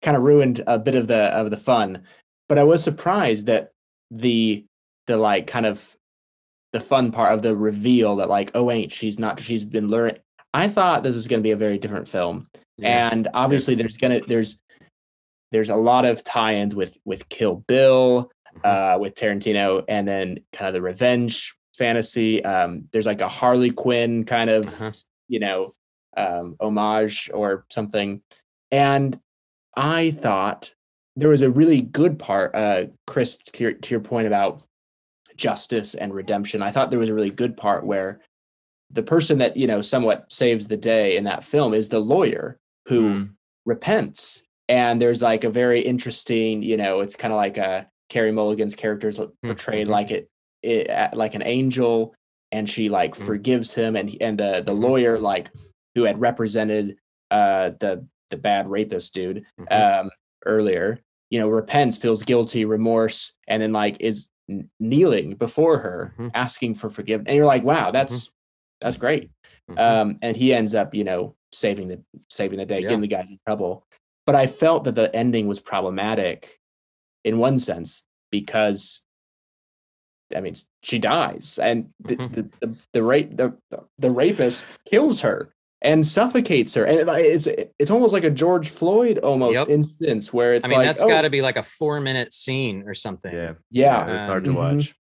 kind of ruined a bit of the of the fun. But I was surprised that the the like kind of the fun part of the reveal that like oh wait she's not she's been learning. I thought this was going to be a very different film and obviously there's gonna there's there's a lot of tie-ins with with Kill Bill, Mhm. uh, with Tarantino, and then kind of the revenge fantasy. Um, there's like a Harley Quinn kind of Uh-huh. you know um, homage or something, and I thought there was a really good part, uh, Kris, to your, to your point about justice and redemption. I thought there was a really good part where the person that you know somewhat saves the day in that film is the lawyer who Mm. repents and there's like a very interesting you know it's kind of like a Carey mulligan's character is portrayed mhm. like it, it like an angel and she like Mm. forgives him and and the the Mhm. lawyer like who had represented uh the the bad rapist dude Mhm. um earlier you know repents feels guilty remorse and then like is kneeling before her Mhm. asking for forgiveness and you're like wow that's that's great Mhm. um and he ends up you know saving the saving the day Yeah. getting the guys in trouble but I felt that the ending was problematic in one sense because I mean she dies and the Mhm. the, the, the rape the the rapist kills her and suffocates her and it's it's almost like a George Floyd almost Yep. instance where it's I mean, like that's oh, got to be like a four minute scene or something. Yeah, yeah it's hard to Um, watch.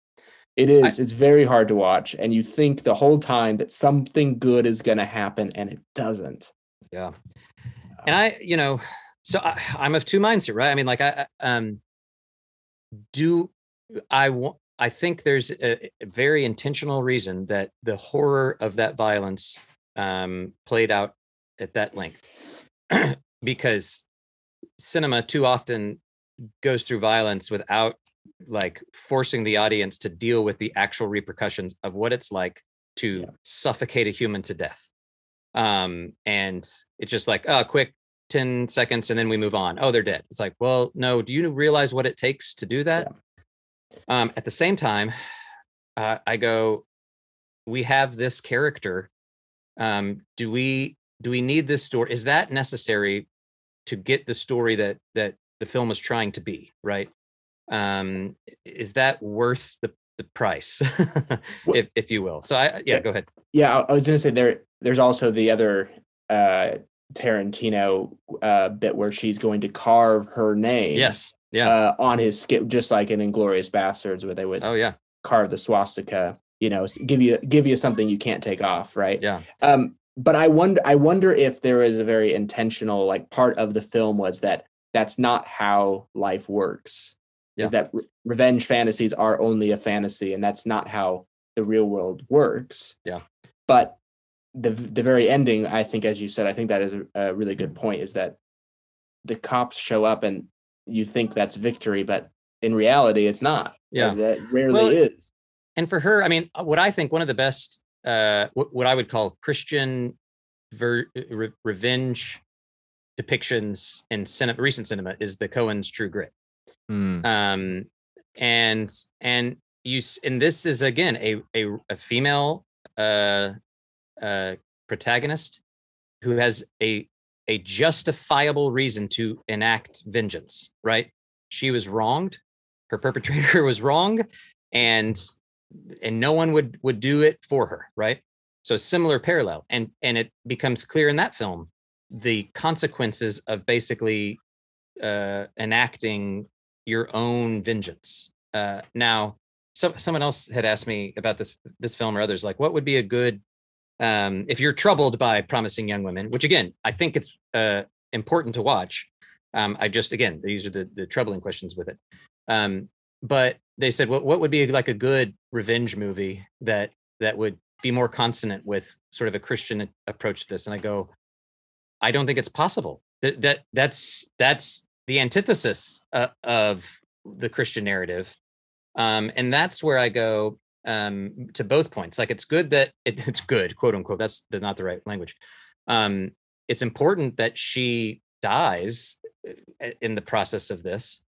It is. it's very hard to watch, and you think the whole time that something good is going to happen, and it doesn't. Yeah. And I, you know, so I, I'm of two minds here, right? I mean, like, I, I- um, do I want, I think there's a, a very intentional reason that the horror of that violence um, played out at that length. Because cinema too often goes through violence without like forcing the audience to deal with the actual repercussions of what it's like to Yeah. suffocate a human to death. Um and it's just like oh quick 10 seconds and then we move on. Oh they're dead. It's like well no do you realize what it takes to do that? Um at the same time uh, i go we have this character um do we do we need this story is that necessary to get the story that that the film is trying to be right um is that worth the the price if if you will so i yeah Yeah. go ahead Yeah, I, was going to say there. There's also the other uh, Tarantino uh, bit where she's going to carve her name. yes yeah Uh, on his skin, just like in Inglourious Basterds, where they would oh yeah carve the swastika. You know, give you give you something you can't take off, right? yeah Um, but I wonder, I wonder if there is a very intentional, like part of the film was that that's not how life works. yeah. Is that re- revenge fantasies are only a fantasy, and that's not how the real world works. Yeah. But the the very ending, I think, as you said, I think that is a, a really good point. Is that the cops show up and you think that's victory, but in reality, it's not. Yeah. that rarely Well, is. And for her i mean uh, what i think one of the best uh what, what i would call christian ver- re- revenge depictions in cinema recent cinema is the Coen's true grit. Hmm. um and and you and this is again a a, a female uh uh protagonist who has a a justifiable reason to enact vengeance right? She was wronged. Her perpetrator was wrong and and no one would would do it for her right? So similar parallel and and it becomes clear in that film the consequences of basically uh enacting your own vengeance. Uh now so, someone else had asked me about this this film or others like what would be a good um if you're troubled by promising young women which again i think it's uh important to watch um i just again these are the the troubling questions with it. Um but they said what what would be like a good revenge movie that that would be more consonant with sort of a christian approach to this? And i go i don't think it's possible. That that that's that's the antithesis uh, of the christian narrative. Um and that's where i go um to both points. Like it's good that it, it's good quote unquote that's the, not the right language. Um it's important that she dies uh, in the process of this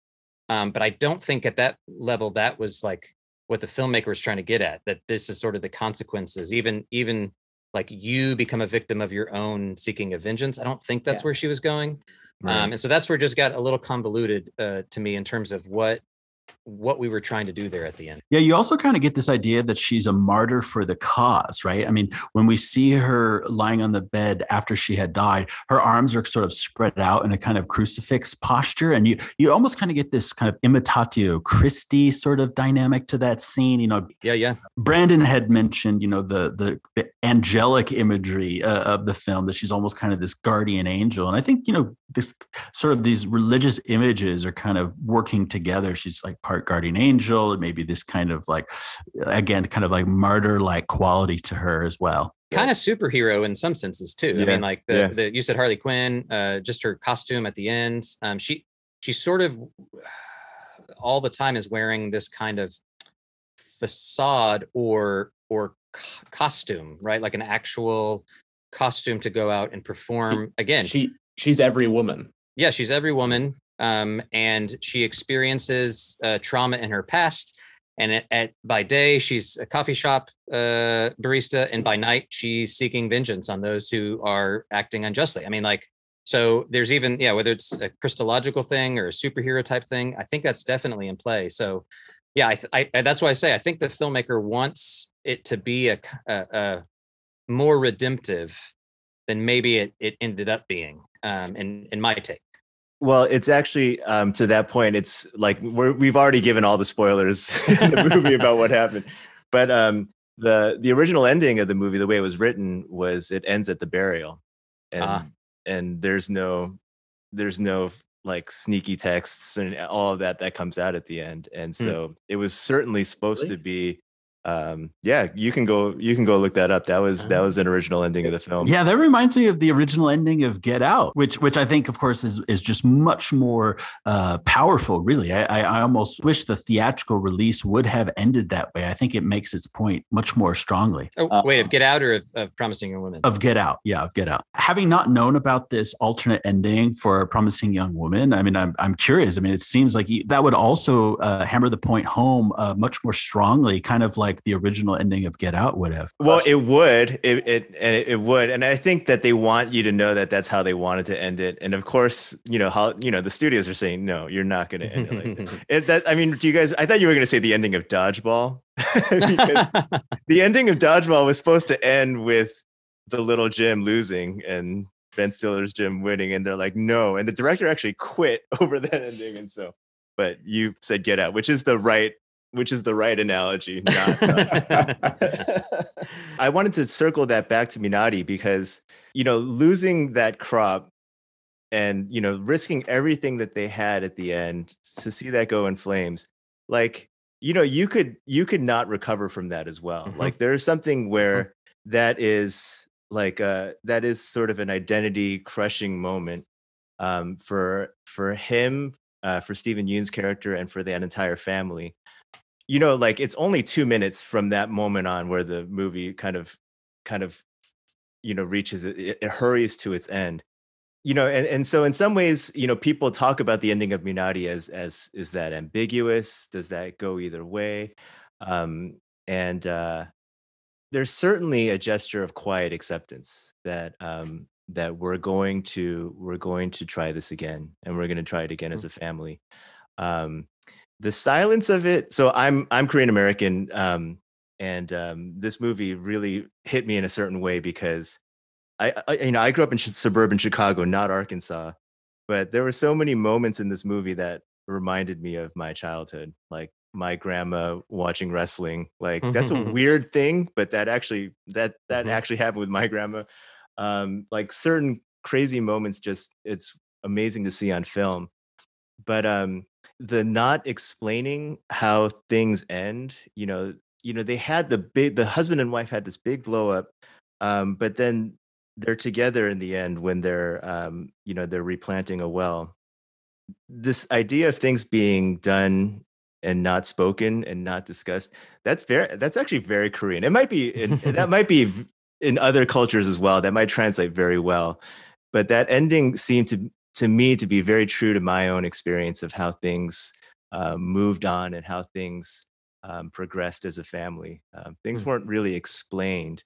um but i don't think at that level that was like what the filmmaker was trying to get at that this is sort of the consequences even even like you become a victim of your own seeking of vengeance i don't think that's Yeah. where she was going Right. um, and so that's where it just got a little convoluted uh, to me in terms of what what we were trying to do there at the end. Yeah, you also kind of get this idea that she's a martyr for the cause, right? I mean, when we see her lying on the bed after she had died, her arms are sort of spread out in a kind of crucifix posture, and you you almost kind of get this kind of imitatio Christi sort of dynamic to that scene. You know, Yeah, yeah, Brandon had mentioned, you know, the the, the angelic imagery uh, of the film that she's almost kind of this guardian angel, and I think you know this sort of these religious images are kind of working together. She's like part guardian angel, and maybe this kind of like again, kind of like martyr like quality to her as well. kind of superhero in some senses too. I mean, like the, yeah. the you said Harley Quinn, uh, just her costume at the end. Um, she she sort of all the time is wearing this kind of facade or or co- costume, right? Like an actual costume to go out and perform again. She she's every woman. yeah, she's every woman, um, and she experiences uh, trauma in her past. And at, at by day, she's a coffee shop uh, barista, and by night, she's seeking vengeance on those who are acting unjustly. I mean, like So there's even yeah, whether it's a Christological thing or a superhero type thing, I think that's definitely in play. So yeah, I, th- I that's why I say I think the filmmaker wants it to be a, a, a more redemptive than maybe it, it ended up being. Um, in in my take. Well, it's actually um, to that point. It's like we're, we've already given all the spoilers in the movie about what happened, but um, the the original ending of the movie, the way it was written, was it ends at the burial, and Ah. and there's no there's no like sneaky texts and all of that that comes out at the end, and Hmm. so it was certainly supposed Really? to be. Um, yeah, you can go you can go look that up. That was that Ah. was an original ending of the film. Yeah, that reminds me of the original ending of Get Out, which which I think, of course, is is just much more uh, powerful. Really, I, I I almost wish the theatrical release would have ended that way. I think it makes its point much more strongly. Oh Uh, wait, of Get Out or of, of Promising Young Women? Of Get Out, yeah, of Get Out. Having not known about this alternate ending for promising young woman, I mean, I'm I'm curious. I mean, it seems like that would also uh, hammer the point home uh, much more strongly, kind of like the original ending of Get Out would have. Well, it would. It, it it would, and I think that they want you to know that that's how they wanted to end it. And of course, you know how you know the studios are saying no, you're not going to end it like that. It, that. I mean, do you guys? I thought you were going to say the ending of Dodgeball, the ending of Dodgeball was supposed to end with the little gym losing and Ben Stiller's gym winning, and they're like no, and the director actually quit over that ending, and so. But you said Get Out, which is the right, which is the right analogy, not. I wanted to circle that back to Minari because, you know, losing that crop and, you know, risking everything that they had at the end to see that go in flames, like, you know, you could you could not recover from that as well. Mhm. Like there's something where that is like uh that is sort of an identity crushing moment um for for him, uh for Steven Yeun's character and for that entire family you know like it's only two minutes from that moment on where the movie kind of kind of you know reaches it, it, hurries to its end. You know and, and so in some ways you know people talk about the ending of Minari as as is that ambiguous? Does that go either way? Um and uh there's certainly a gesture of quiet acceptance that um that we're going to we're going to try this again and we're going to try it again as a family. Um the silence of it so i'm i'm korean american um and um this movie really hit me in a certain way because i, I you know i grew up in suburban chicago not arkansas but there were so many moments in this movie that reminded me of my childhood like my grandma watching wrestling like that's a weird thing but that actually that that Mhm. actually happened with my grandma um like certain crazy moments just it's amazing to see on film but um the not explaining how things end you know you know they had the big the husband and wife had this big blow up um but then they're together in the end when they're um you know they're replanting a well. This idea of things being done and not spoken and not discussed that's very that's actually very korean. It might be in, that might be in other cultures as well that might translate very well but that ending seemed to to me to be very true to my own experience of how things uh, moved on and how things um, progressed as a family um, things Mm. weren't really explained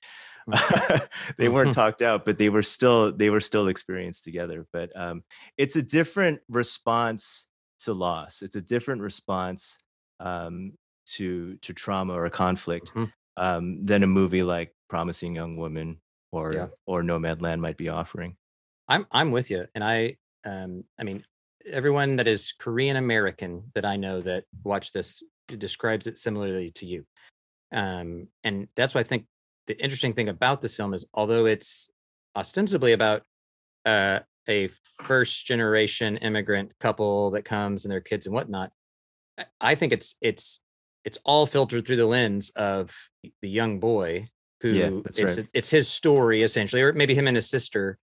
they weren't talked out but they were still they were still experienced together but um, it's a different response to loss it's a different response um, to to trauma or conflict Mhm. um, than a movie like promising young woman or Yeah. or nomadland might be offering I'm I'm with you, and I um I mean everyone that is Korean American that I know that watch this describes it similarly to you, um and that's why I think the interesting thing about this film is although it's ostensibly about uh, a first generation immigrant couple that comes and their kids and whatnot, I- think it's it's it's all filtered through the lens of the young boy who Yeah, it's right. it's his story essentially, or maybe him and his sister.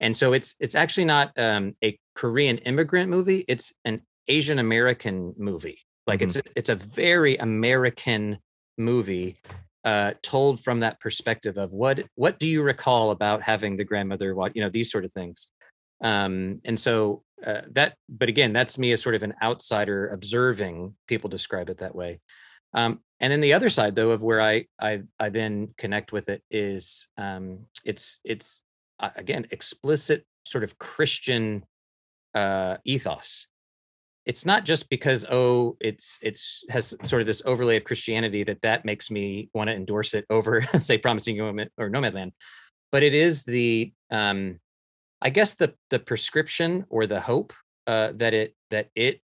And so it's it's actually not um, a Korean immigrant movie; it's an Asian American movie. Like it's a, it's a very American movie uh, told from that perspective of what what do you recall about having the grandmother what you know these sort of things. Um and so uh, that but again that's me as sort of an outsider observing people describe it that way. Um and then the other side though of where i i i then connect with it is um it's it's uh, again explicit sort of Christian uh, ethos. It's not just because oh, it's it's has sort of this overlay of Christianity that that makes me want to endorse it over, say, Promising Young or Nomadland, but it is the um, I guess the the prescription or the hope uh, that it that it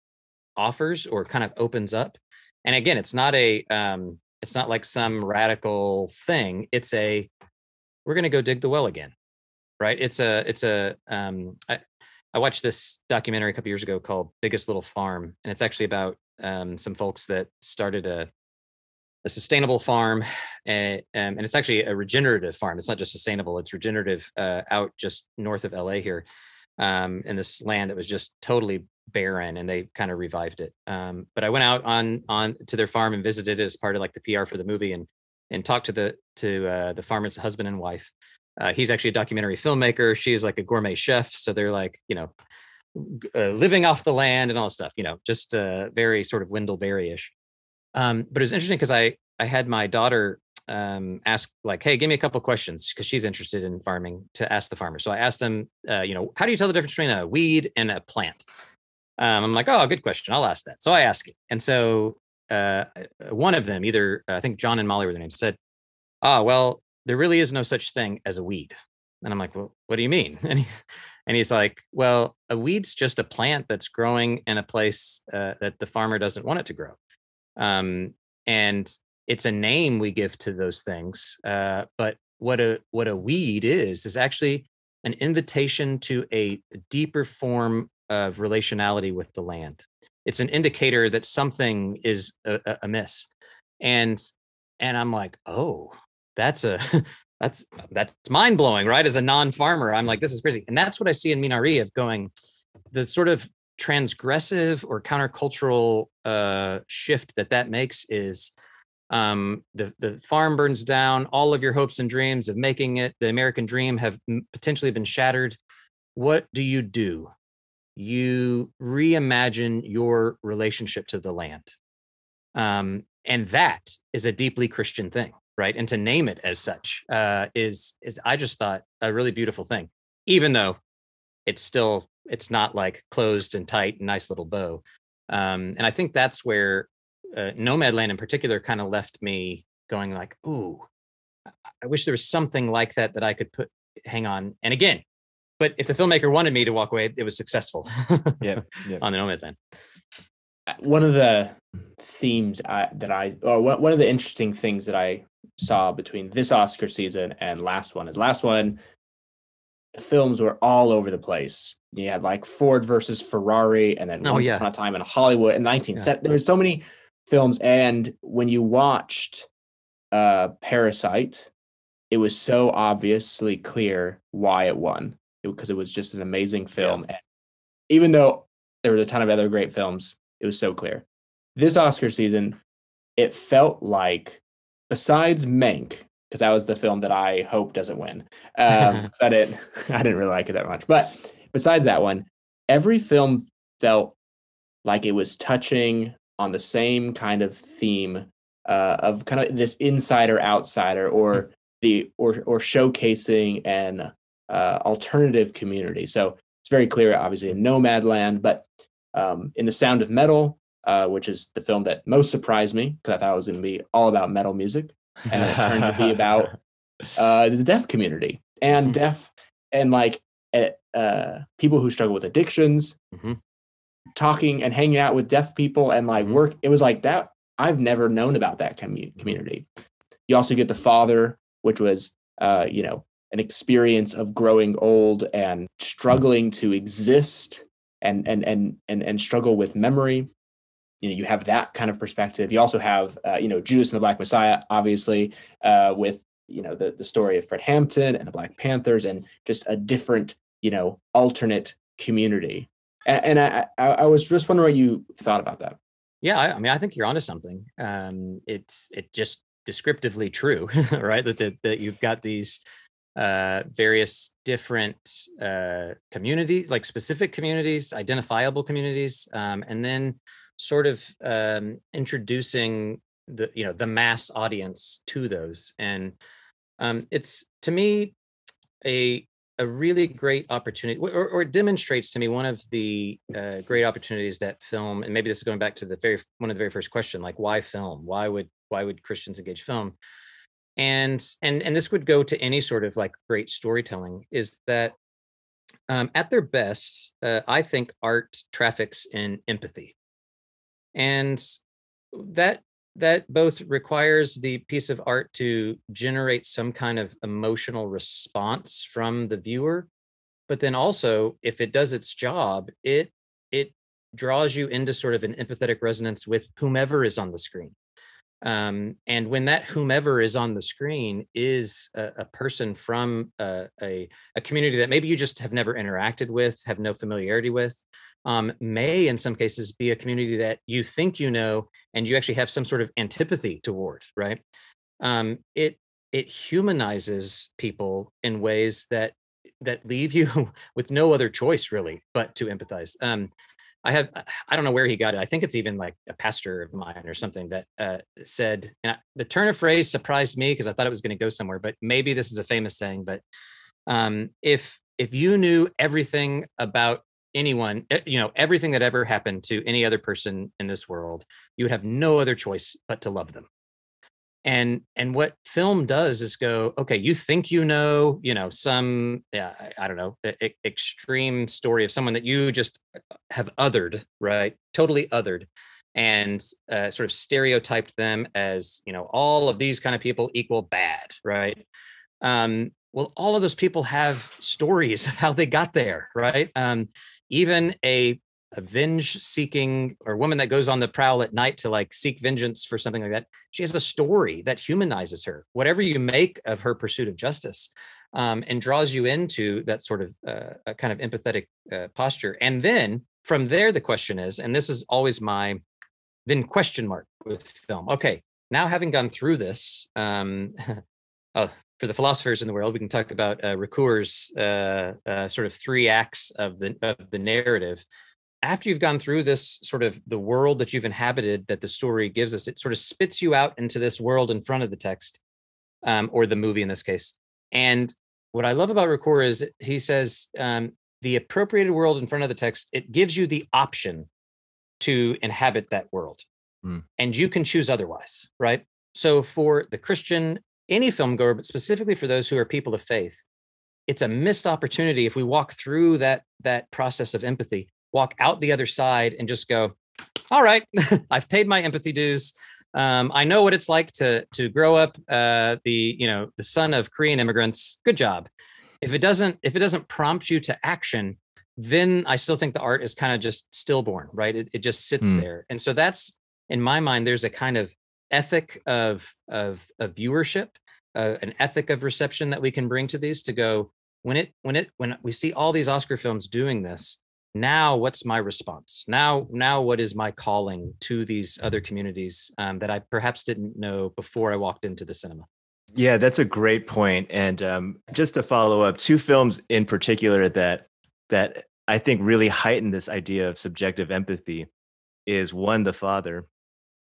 offers or kind of opens up. And again, it's not a um, it's not like some radical thing. It's a we're going to go dig the well again, right? It's a it's a um, I, I watched this documentary a couple years ago called Biggest Little Farm, and it's actually about um, some folks that started a a sustainable farm, and, and it's actually a regenerative farm. It's not just sustainable; it's regenerative uh, out just north of LA here, um, in this land that was just totally barren, and they kind of revived it. Um, but I went out on on to their farm and visited it as part of like the PR for the movie, and and talked to the to uh, the farmer's husband and wife. Uh, he's actually a documentary filmmaker. She's like a gourmet chef, so they're like you know uh, living off the land and all this stuff. You know, just uh, very sort of Wendell Berry-ish. Um, but it was interesting because I I had my daughter um, ask like, "Hey, give me a couple questions," because she's interested in farming to ask the farmer. So I asked them, uh, you know, how do you tell the difference between a weed and a plant? Um, I'm like, oh, good question. I'll ask that. So I ask it, and so uh, one of them, either I think John and Molly were their names, said, "Ah, oh, well, there really is no such thing as a weed." And I'm like, well, what do you mean? And he, and he's like, well, a weed's just a plant that's growing in a place uh, that the farmer doesn't want it to grow. Um, and it's a name we give to those things. Uh, but what a what a weed is is actually an invitation to a deeper form of relationality with the land. It's an indicator that something is amiss. And and I'm like, oh, that's a that's that's mind blowing, right? As a non farmer, I'm like, this is crazy, and that's what I see in Minari of going the sort of transgressive or countercultural uh, shift that that makes is um, the the farm burns down, all of your hopes and dreams of making it, the American dream, have potentially been shattered. What do you do? You reimagine your relationship to the land, um, and that is a deeply Christian thing right and to name it as such uh, is is i just thought a really beautiful thing even though it's still it's not like closed and tight and nice little bow um, and i think that's where uh, nomadland in particular kind of left me going like ooh i wish there was something like that that i could put hang on and again but if the filmmaker wanted me to walk away it was successful yeah, yep. on the nomadland uh, one of the themes I, that I, or one of the interesting things that I saw between this Oscar season and last one is last one, films were all over the place. You had like Ford versus Ferrari, and then oh, Once yeah. Upon a Time in Hollywood in 19 Yeah. there were so many films, and when you watched uh, Parasite, it was so obviously clear why it won because it was just an amazing film. And even though there was a ton of other great films, it was so clear. This Oscar season, it felt like, besides Mank, because that was the film that I hope doesn't win. Um, I didn't, I didn't really like it that much. But besides that one, every film felt like it was touching on the same kind of theme uh, of kind of this insider outsider or the or or showcasing an uh, alternative community. So it's very clear, obviously, in Nomadland, but um, in The Sound of Metal, uh, which is the film that most surprised me because I thought it was going to be all about metal music, and it turned to be about uh, the deaf community and Mhm. deaf and like uh, people who struggle with addictions, Mhm. talking and hanging out with deaf people and like Mhm. work. It was like that. I've never known about that commu- community. You also get the father, which was uh, you know an experience of growing old and struggling to exist and and and and and struggle with memory you know you have that kind of perspective you also have uh, you know judas and the black messiah obviously uh, with you know the, the story of fred hampton and the black panthers and just a different you know alternate community and, and I, I i was just wondering what you thought about that Yeah, I, I mean, I think you're onto something. Um, it's it just descriptively true, right? That that, that you've got these uh, various different uh, communities, like specific communities, identifiable communities, um, and then sort of um, introducing the you know the mass audience to those. And um, it's to me a a really great opportunity, or, or it demonstrates to me one of the uh, great opportunities that film, and maybe this is going back to the very one of the very first question, like why film? Why would why would Christians engage film? And and and this would go to any sort of like great storytelling. Is that um, at their best, uh, I think art traffics in empathy, and that that both requires the piece of art to generate some kind of emotional response from the viewer but then also if it does its job it it draws you into sort of an empathetic resonance with whomever is on the screen. Um, and when that whomever is on the screen is a, a person from a, a, a community that maybe you just have never interacted with have no familiarity with um, may in some cases be a community that you think you know and you actually have some sort of antipathy toward right? Um, it it humanizes people in ways that that leave you with no other choice really but to empathize. Um, i have i don't know where he got it. I think it's even like a pastor of mine or something that uh, said and I, the turn of phrase surprised me because i thought it was going to go somewhere but maybe this is a famous saying but um, if if you knew everything about anyone, eh, you know, everything that ever happened to any other person in this world, you would have no other choice but to love them. And and what film does is go, okay, you think you know, you know, some, yeah, I, I don't know, extreme story of someone that you just uh, have othered, right? Totally othered, and uh, sort of stereotyped them as, you know, all of these kind of people equal bad, right? Um, well, all of those people have stories of how they got there, right? Um, even a a venge seeking or woman that goes on the prowl at night to like seek vengeance for something like that she has a story that humanizes her. Whatever you make of her pursuit of justice um, and draws you into that sort of uh, kind of empathetic uh, posture. And then from there the question is and this is always my then question mark with film. Okay now having gone through this um, oh, for the philosophers in the world, we can talk about uh, Ricoeur's uh, uh, sort of three acts of the of the narrative. After you've gone through this sort of the world that you've inhabited, that the story gives us, it sort of spits you out into this world in front of the text, um, or the movie in this case. And what I love about Ricoeur is he says um, the appropriated world in front of the text it gives you the option to inhabit that world, mm. and you can choose otherwise, right? So for the Christian any film goer, but specifically for those who are people of faith, it's a missed opportunity if we walk through that that process of empathy, walk out the other side, and just go, "All right, I've paid my empathy dues. Um, I know what it's like to to grow up uh, the you know the son of Korean immigrants. Good job." If it doesn't if it doesn't prompt you to action, then I still think the art is kind of just stillborn, right? It, it just sits mm. there, and so that's in my mind. There's a kind of ethic of of, of viewership, uh, an ethic of reception that we can bring to these to go when it when it when we see all these Oscar films doing this. Now, what's my response? Now, now, what is my calling to these other communities um, that I perhaps didn't know before I walked into the cinema? Yeah, that's a great point. And um, just to follow up, two films in particular that that I think really heighten this idea of subjective empathy is one, The Father,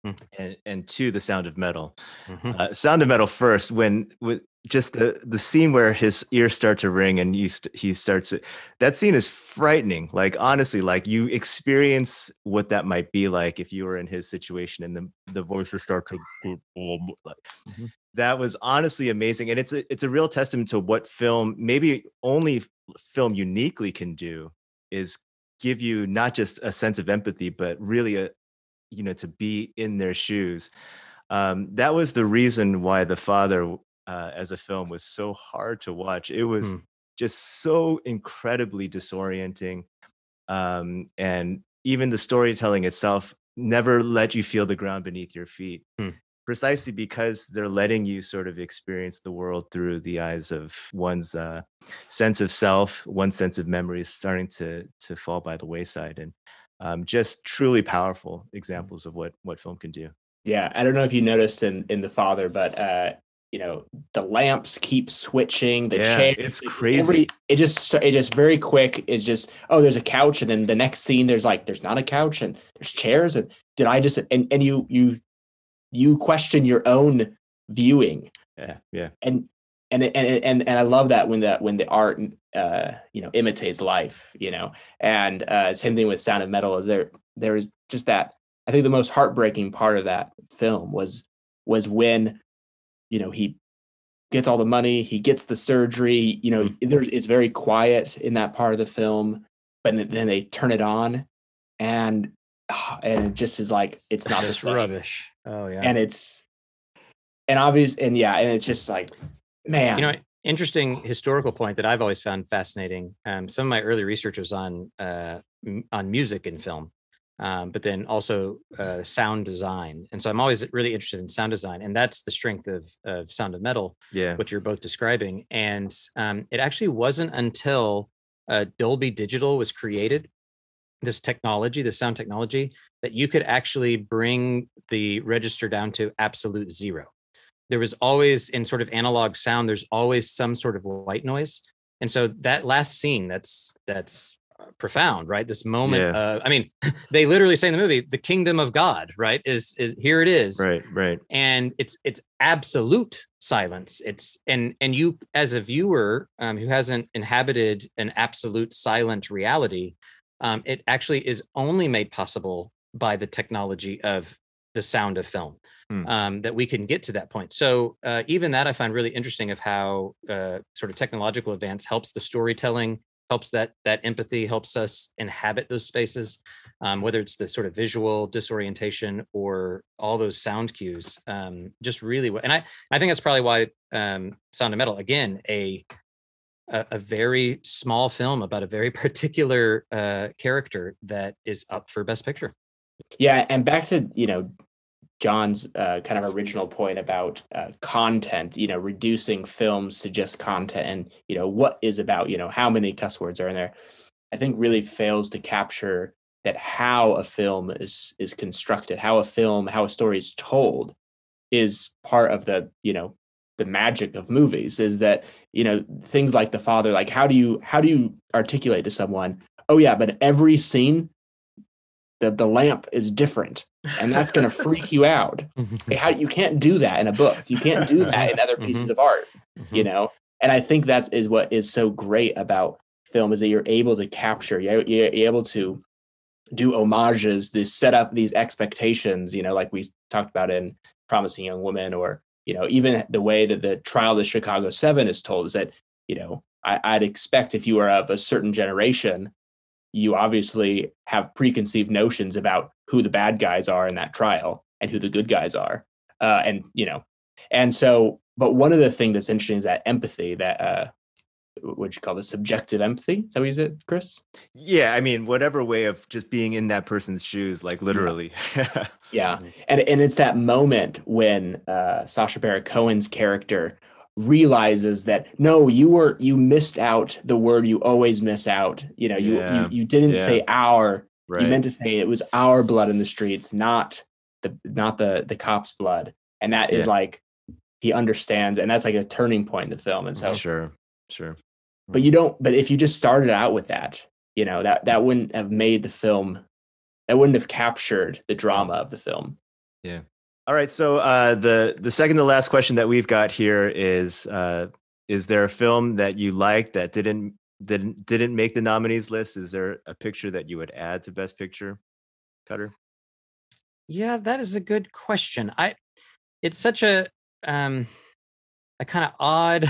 Mm. and, and two, the sound of metal. Mm-hmm. Uh, sound of metal first, when with just the the scene where his ears start to ring and you st- he starts that scene is frightening. Like honestly, like you experience what that might be like if you were in his situation and the the voices start to. Mm-hmm. That was honestly amazing, and it's a it's a real testament to what film maybe only film uniquely can do is give you not just a sense of empathy, but really a, you know to be in their shoes um, that was the reason why the father uh, as a film was so hard to watch it was hmm. just so incredibly disorienting um, and even the storytelling itself never let you feel the ground beneath your feet hmm. precisely because they're letting you sort of experience the world through the eyes of one's uh, sense of self one sense of memory is starting to to fall by the wayside and um, just truly powerful mm-hmm. examples of what what film can do. Yeah, I don't know if you noticed in in the father, but uh, you know the lamps keep switching. The yeah, chair, it's crazy. it just it just very quick. is just oh, there's a couch, and then the next scene there's like there's not a couch and there's chairs, and did I just and and you you you question your own viewing. Yeah, yeah. And and and and and I love that when the when the art uh you know imitates life you know and uh same thing with Sound of Metal is there there is just that I think the most heartbreaking part of that film was was when you know he gets all the money he gets the surgery you know there it's very quiet in that part of the film but then- they turn it on and ah, and it just is like it's not Just rubbish. Oh yeah. and it's and obvious and yeah and it's just like man you know interesting historical point that i've always found fascinating um, some of my early research was on uh, m- on music in film um, but then also uh, sound design and so i'm always really interested in sound design and that's the strength of of sound of metal Yeah. what you're both describing and um, it actually wasn't until uh, dolby digital was created this technology the sound technology that you could actually bring the register down to absolute zero there was always in sort of analog sound there's always some sort of white noise and so that last scene that's that's uh, profound right this moment Yeah. uh, i mean they literally say in the movie the kingdom of god right is is here it is Right. Right. and it's it's absolute silence it's and and you as a viewer um, who hasn't inhabited an absolute silent reality um, it actually is only made possible by the technology of the sound of film Hmm. um, that we can get to that point so uh, even that i find really interesting of how uh, sort of technological advance helps the storytelling helps that that empathy helps us inhabit those spaces um, whether it's the sort of visual disorientation or all those sound cues um, just really and i i think that's probably why um, sound of metal again a a, a very small film about a very particular uh, character that is up for best picture Yeah, and back to you know John's uh, kind of original point about uh, content, you know, reducing films to just content, and you know what is about, you know, how many cuss words are in there. I think really fails to capture that how a film is is constructed, how a film, how a story is told, is part of the you know the magic of movies. Is that you know things like the father, like how do you how do you articulate to someone? Oh yeah, but every scene the, the lamp is different and that's going to freak you out. Mm-hmm. Hey, how you can't do that in a book. You can't do that in other mm-hmm. pieces of art mm-hmm. you know? And i think that is what is so great about film is that you're able to capture you're, you're able to do homages to set up these expectations you know like we talked about in promising young woman or you know even the way that the trial of the chicago seven is told is that you know I, i'd expect if you are of a certain generation you obviously have preconceived notions about who the bad guys are in that trial and who the good guys are. Uh, and you know and so but one of the things that's interesting is that empathy that uh what you call the subjective empathy? Is that what you said Kris? Yeah. I mean, whatever way of just being in that person's shoes, like literally. yeah. And and it's that moment when uh Sacha Baron Cohen's character realizes that no you were you missed out the word you always miss out you know you Yeah. you, you didn't Yeah. say our right. you meant to say it was our blood in the streets not the not the the cop's blood and that is Yeah. like he understands and that's like a turning point in the film and so mm, sure. Sure. but you mm. don't but if you just started out with that you know that that wouldn't have made the film that wouldn't have captured the drama mm. of the film All right. So uh, the the second to last question that we've got here is: uh, Is there a film that you liked that didn't didn't didn't make the nominees list? Is there a picture that you would add to Best Picture? Kutter. Yeah, that is a good question. I it's such a um a kind of odd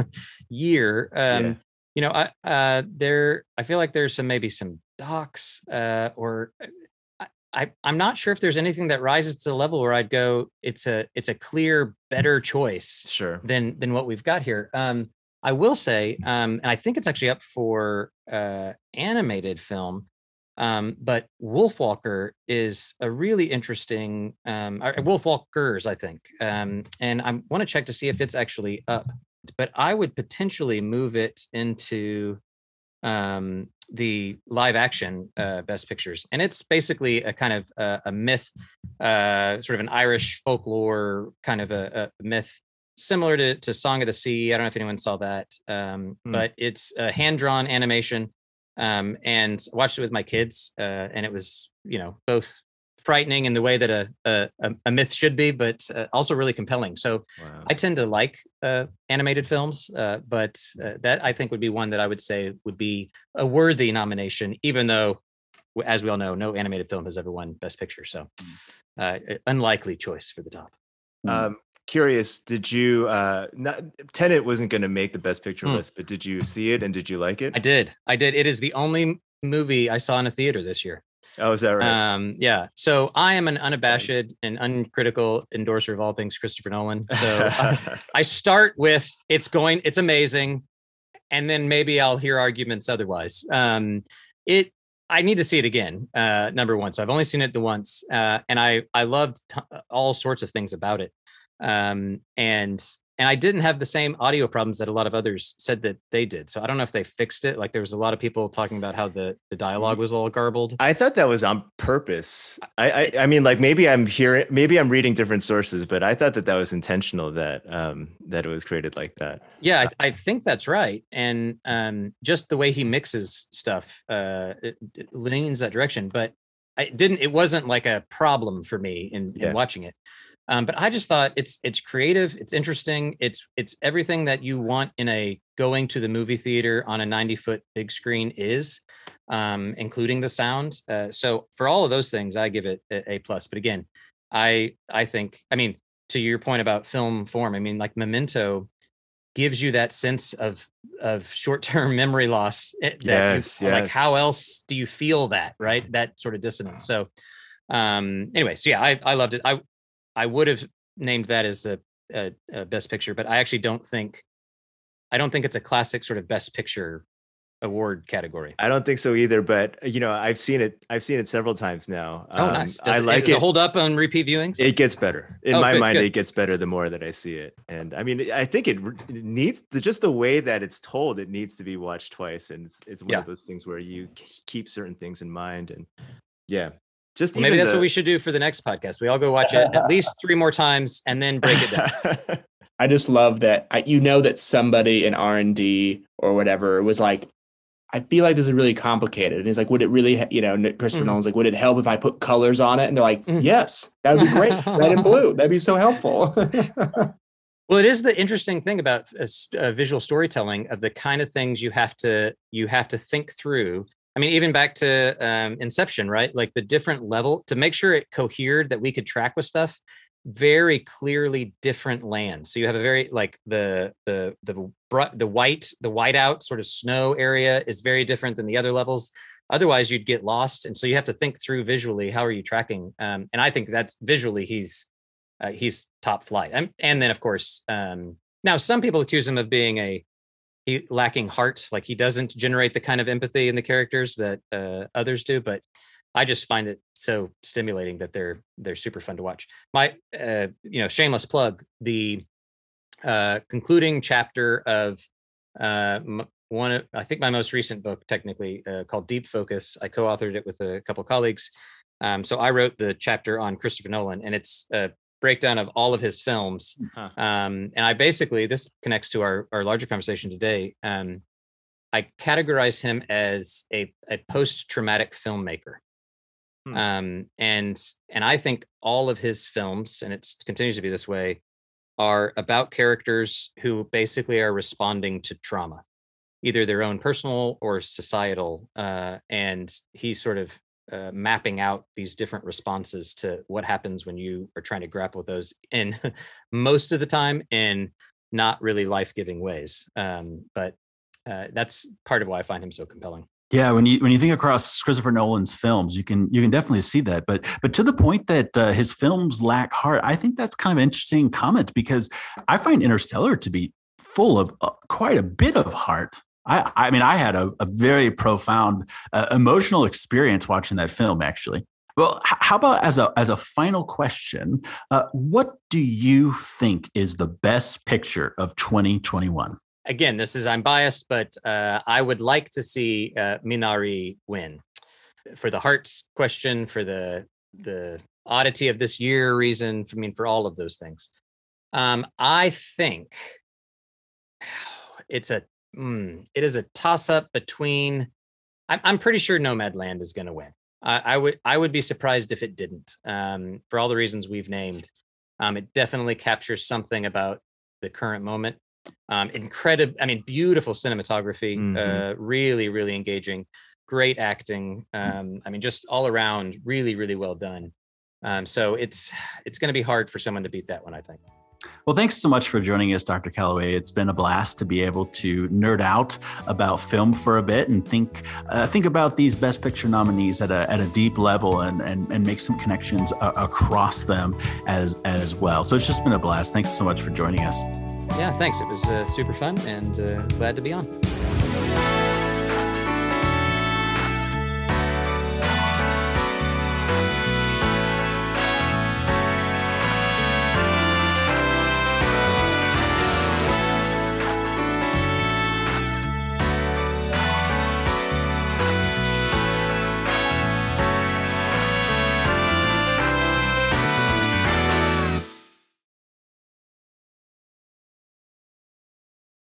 year. Um Yeah. you know, I uh there I feel like there's some maybe some docs uh or I, I'm not sure if there's anything that rises to the level where I'd go it's a it's a clear better choice Sure. than than what we've got here. Um, I will say, um, and I think it's actually up for uh, animated film. Um, but Wolfwalker is a really interesting um, or Wolfwalkers, I think, um, and I want to check to see if it's actually up. But I would potentially move it into um, the live action uh, best pictures, and it's basically a kind of uh, a myth, uh, sort of an Irish folklore kind of a, a myth similar to, to Song of the Sea. I don't know if anyone saw that, um, Hmm. but it's a hand drawn animation. Um, and I watched it with my kids, uh, and it was, you know, both frightening in the way that a a, a- myth should be, but uh, also really compelling. So Wow. I tend to like uh, animated films, uh, but uh, that I think would be one that I would say would be a worthy nomination, even though, as we all know, no animated film has ever won Best Picture. So, uh, unlikely choice for the top. Um, curious, did you? Uh, not Tenet wasn't going to make the best picture Hmm. list, but did you see it and did you like it? I did, I did. It is the only movie I saw in a theater this year. Oh, is that right? Um, yeah. So I am an unabashed and uncritical endorser of all things Christopher Nolan. So I, I start with it's going, it's amazing, and then maybe I'll hear arguments otherwise. Um, it, I need to see it again. Uh, number one, so I've only seen it the once, uh, and I I loved t- all sorts of things about it. Um, and and I didn't have the same audio problems that a lot of others said that they did. So I don't know if they fixed it. Like there was a lot of people talking about how the the dialogue was all garbled. I thought that was on purpose. I, I, I mean, like maybe I'm hearing, maybe I'm reading different sources, but I thought that that was intentional. That um, that it was created like that. Yeah, I, I think that's right, and um, just the way he mixes stuff uh, it, it leans that direction. But I didn't. It wasn't like a problem for me in, Yeah. in watching it. Um, but I just thought it's it's creative, it's interesting, it's it's everything that you want in a going to the movie theater on a ninety foot big screen is, um, including the sound. Uh, so for all of those things, I give it a, a plus. But again, I I think I mean to your point about film form, I mean like Memento gives you that sense of of short-term memory loss eh, that you- Yes, like how else do you feel that right that sort of dissonance so um anyway so yeah i i loved it i i would have named that as the uh, uh, best picture but i actually don't think i don't think it's a classic sort of best picture award category I don't think so either. But you know, I've seen it. I've seen it several times now. oh Um, nice Does I it, like does it. hold up on repeat viewings It gets better in Oh, my good, mind. good. It gets better the more that I see it, and I mean, I think it, it needs just the way that it's told. It needs to be watched twice, and it's, it's one Yeah. of those things where you keep certain things in mind, and yeah, just Well, maybe that's the- what we should do for the next podcast we all go watch it at least three more times and then break it down I just love that I, you know that somebody in R and D or whatever was like, I feel like this is really complicated. And he's like, would it really, you know, Christopher Mhm. Nolan's like, would it help if I put colors on it? And they're like, Mhm. yes, that would be great. Red and blue, that'd be so helpful. Well, it is the interesting thing about uh, uh, visual storytelling of the kind of things you have to you have to think through. I mean, even back to um, Inception, right? Like the different level to make sure it cohered that we could track with stuff. Very clearly different land. So you have a very like the the the the white the whiteout sort of snow area is very different than the other levels. Otherwise, you'd get lost, and so you have to think through visually how are you tracking. Um, and I think that's visually he's uh, he's top flight. And, and then, of course, um, now some people accuse him of being a he lacking heart, like he doesn't generate the kind of empathy in the characters that uh, others do. But I just find it so stimulating that they're they're super fun to watch. My uh, you know shameless plug the uh, concluding chapter of uh, one of I think my most recent book, technically uh, called Deep Focus. I co-authored it with a couple colleagues. Um, so I wrote the chapter on Christopher Nolan, and it's a breakdown of all of his films. Huh. Um, and I basically this connects to our our larger conversation today. Um, I categorize him as a a post traumatic filmmaker. Hmm. Um, and and I think all of his films, and it continues to be this way, are about characters who basically are responding to trauma, either their own personal or societal. Uh, and he's sort of uh, mapping out these different responses to what happens when you are trying to grapple with those in most of the time in not really life-giving ways um, but uh, that's part of why i find him so compelling Yeah, when you when you think across Christopher Nolan's films, you can you can definitely see that. But but to the point that uh, his films lack heart, I think that's kind of an interesting comment because I find Interstellar to be full of uh, quite a bit of heart. I I mean, I had a, a very profound uh, emotional experience watching that film. Actually, well, how about as a as a final question, uh, what do you think is the best picture of 2021? again this is i'm biased but uh, i would like to see uh, minari win for the heart question for the the oddity of this year reason i mean for all of those things um, i think it's a mm, it is a toss up between I'm, I'm pretty sure Nomadland is going to win I, I would I would be surprised if it didn't. Um, for all the reasons we've named, um, it definitely captures something about the current moment. Um, incredible, I mean, beautiful cinematography, Mhm. uh, really, really engaging, great acting. Um, I mean, just all around, really, really well done. Um, so it's it's going to be hard for someone to beat that one, I think. Well, thanks so much for joining us, Dr. Callaway. It's been a blast to be able to nerd out about film for a bit and think uh, think about these Best Picture nominees at a, at a deep level and, and, and make some connections uh, across them as as well. So it's just been a blast. Thanks so much for joining us. Yeah, thanks. It was uh, super fun and uh, glad to be on.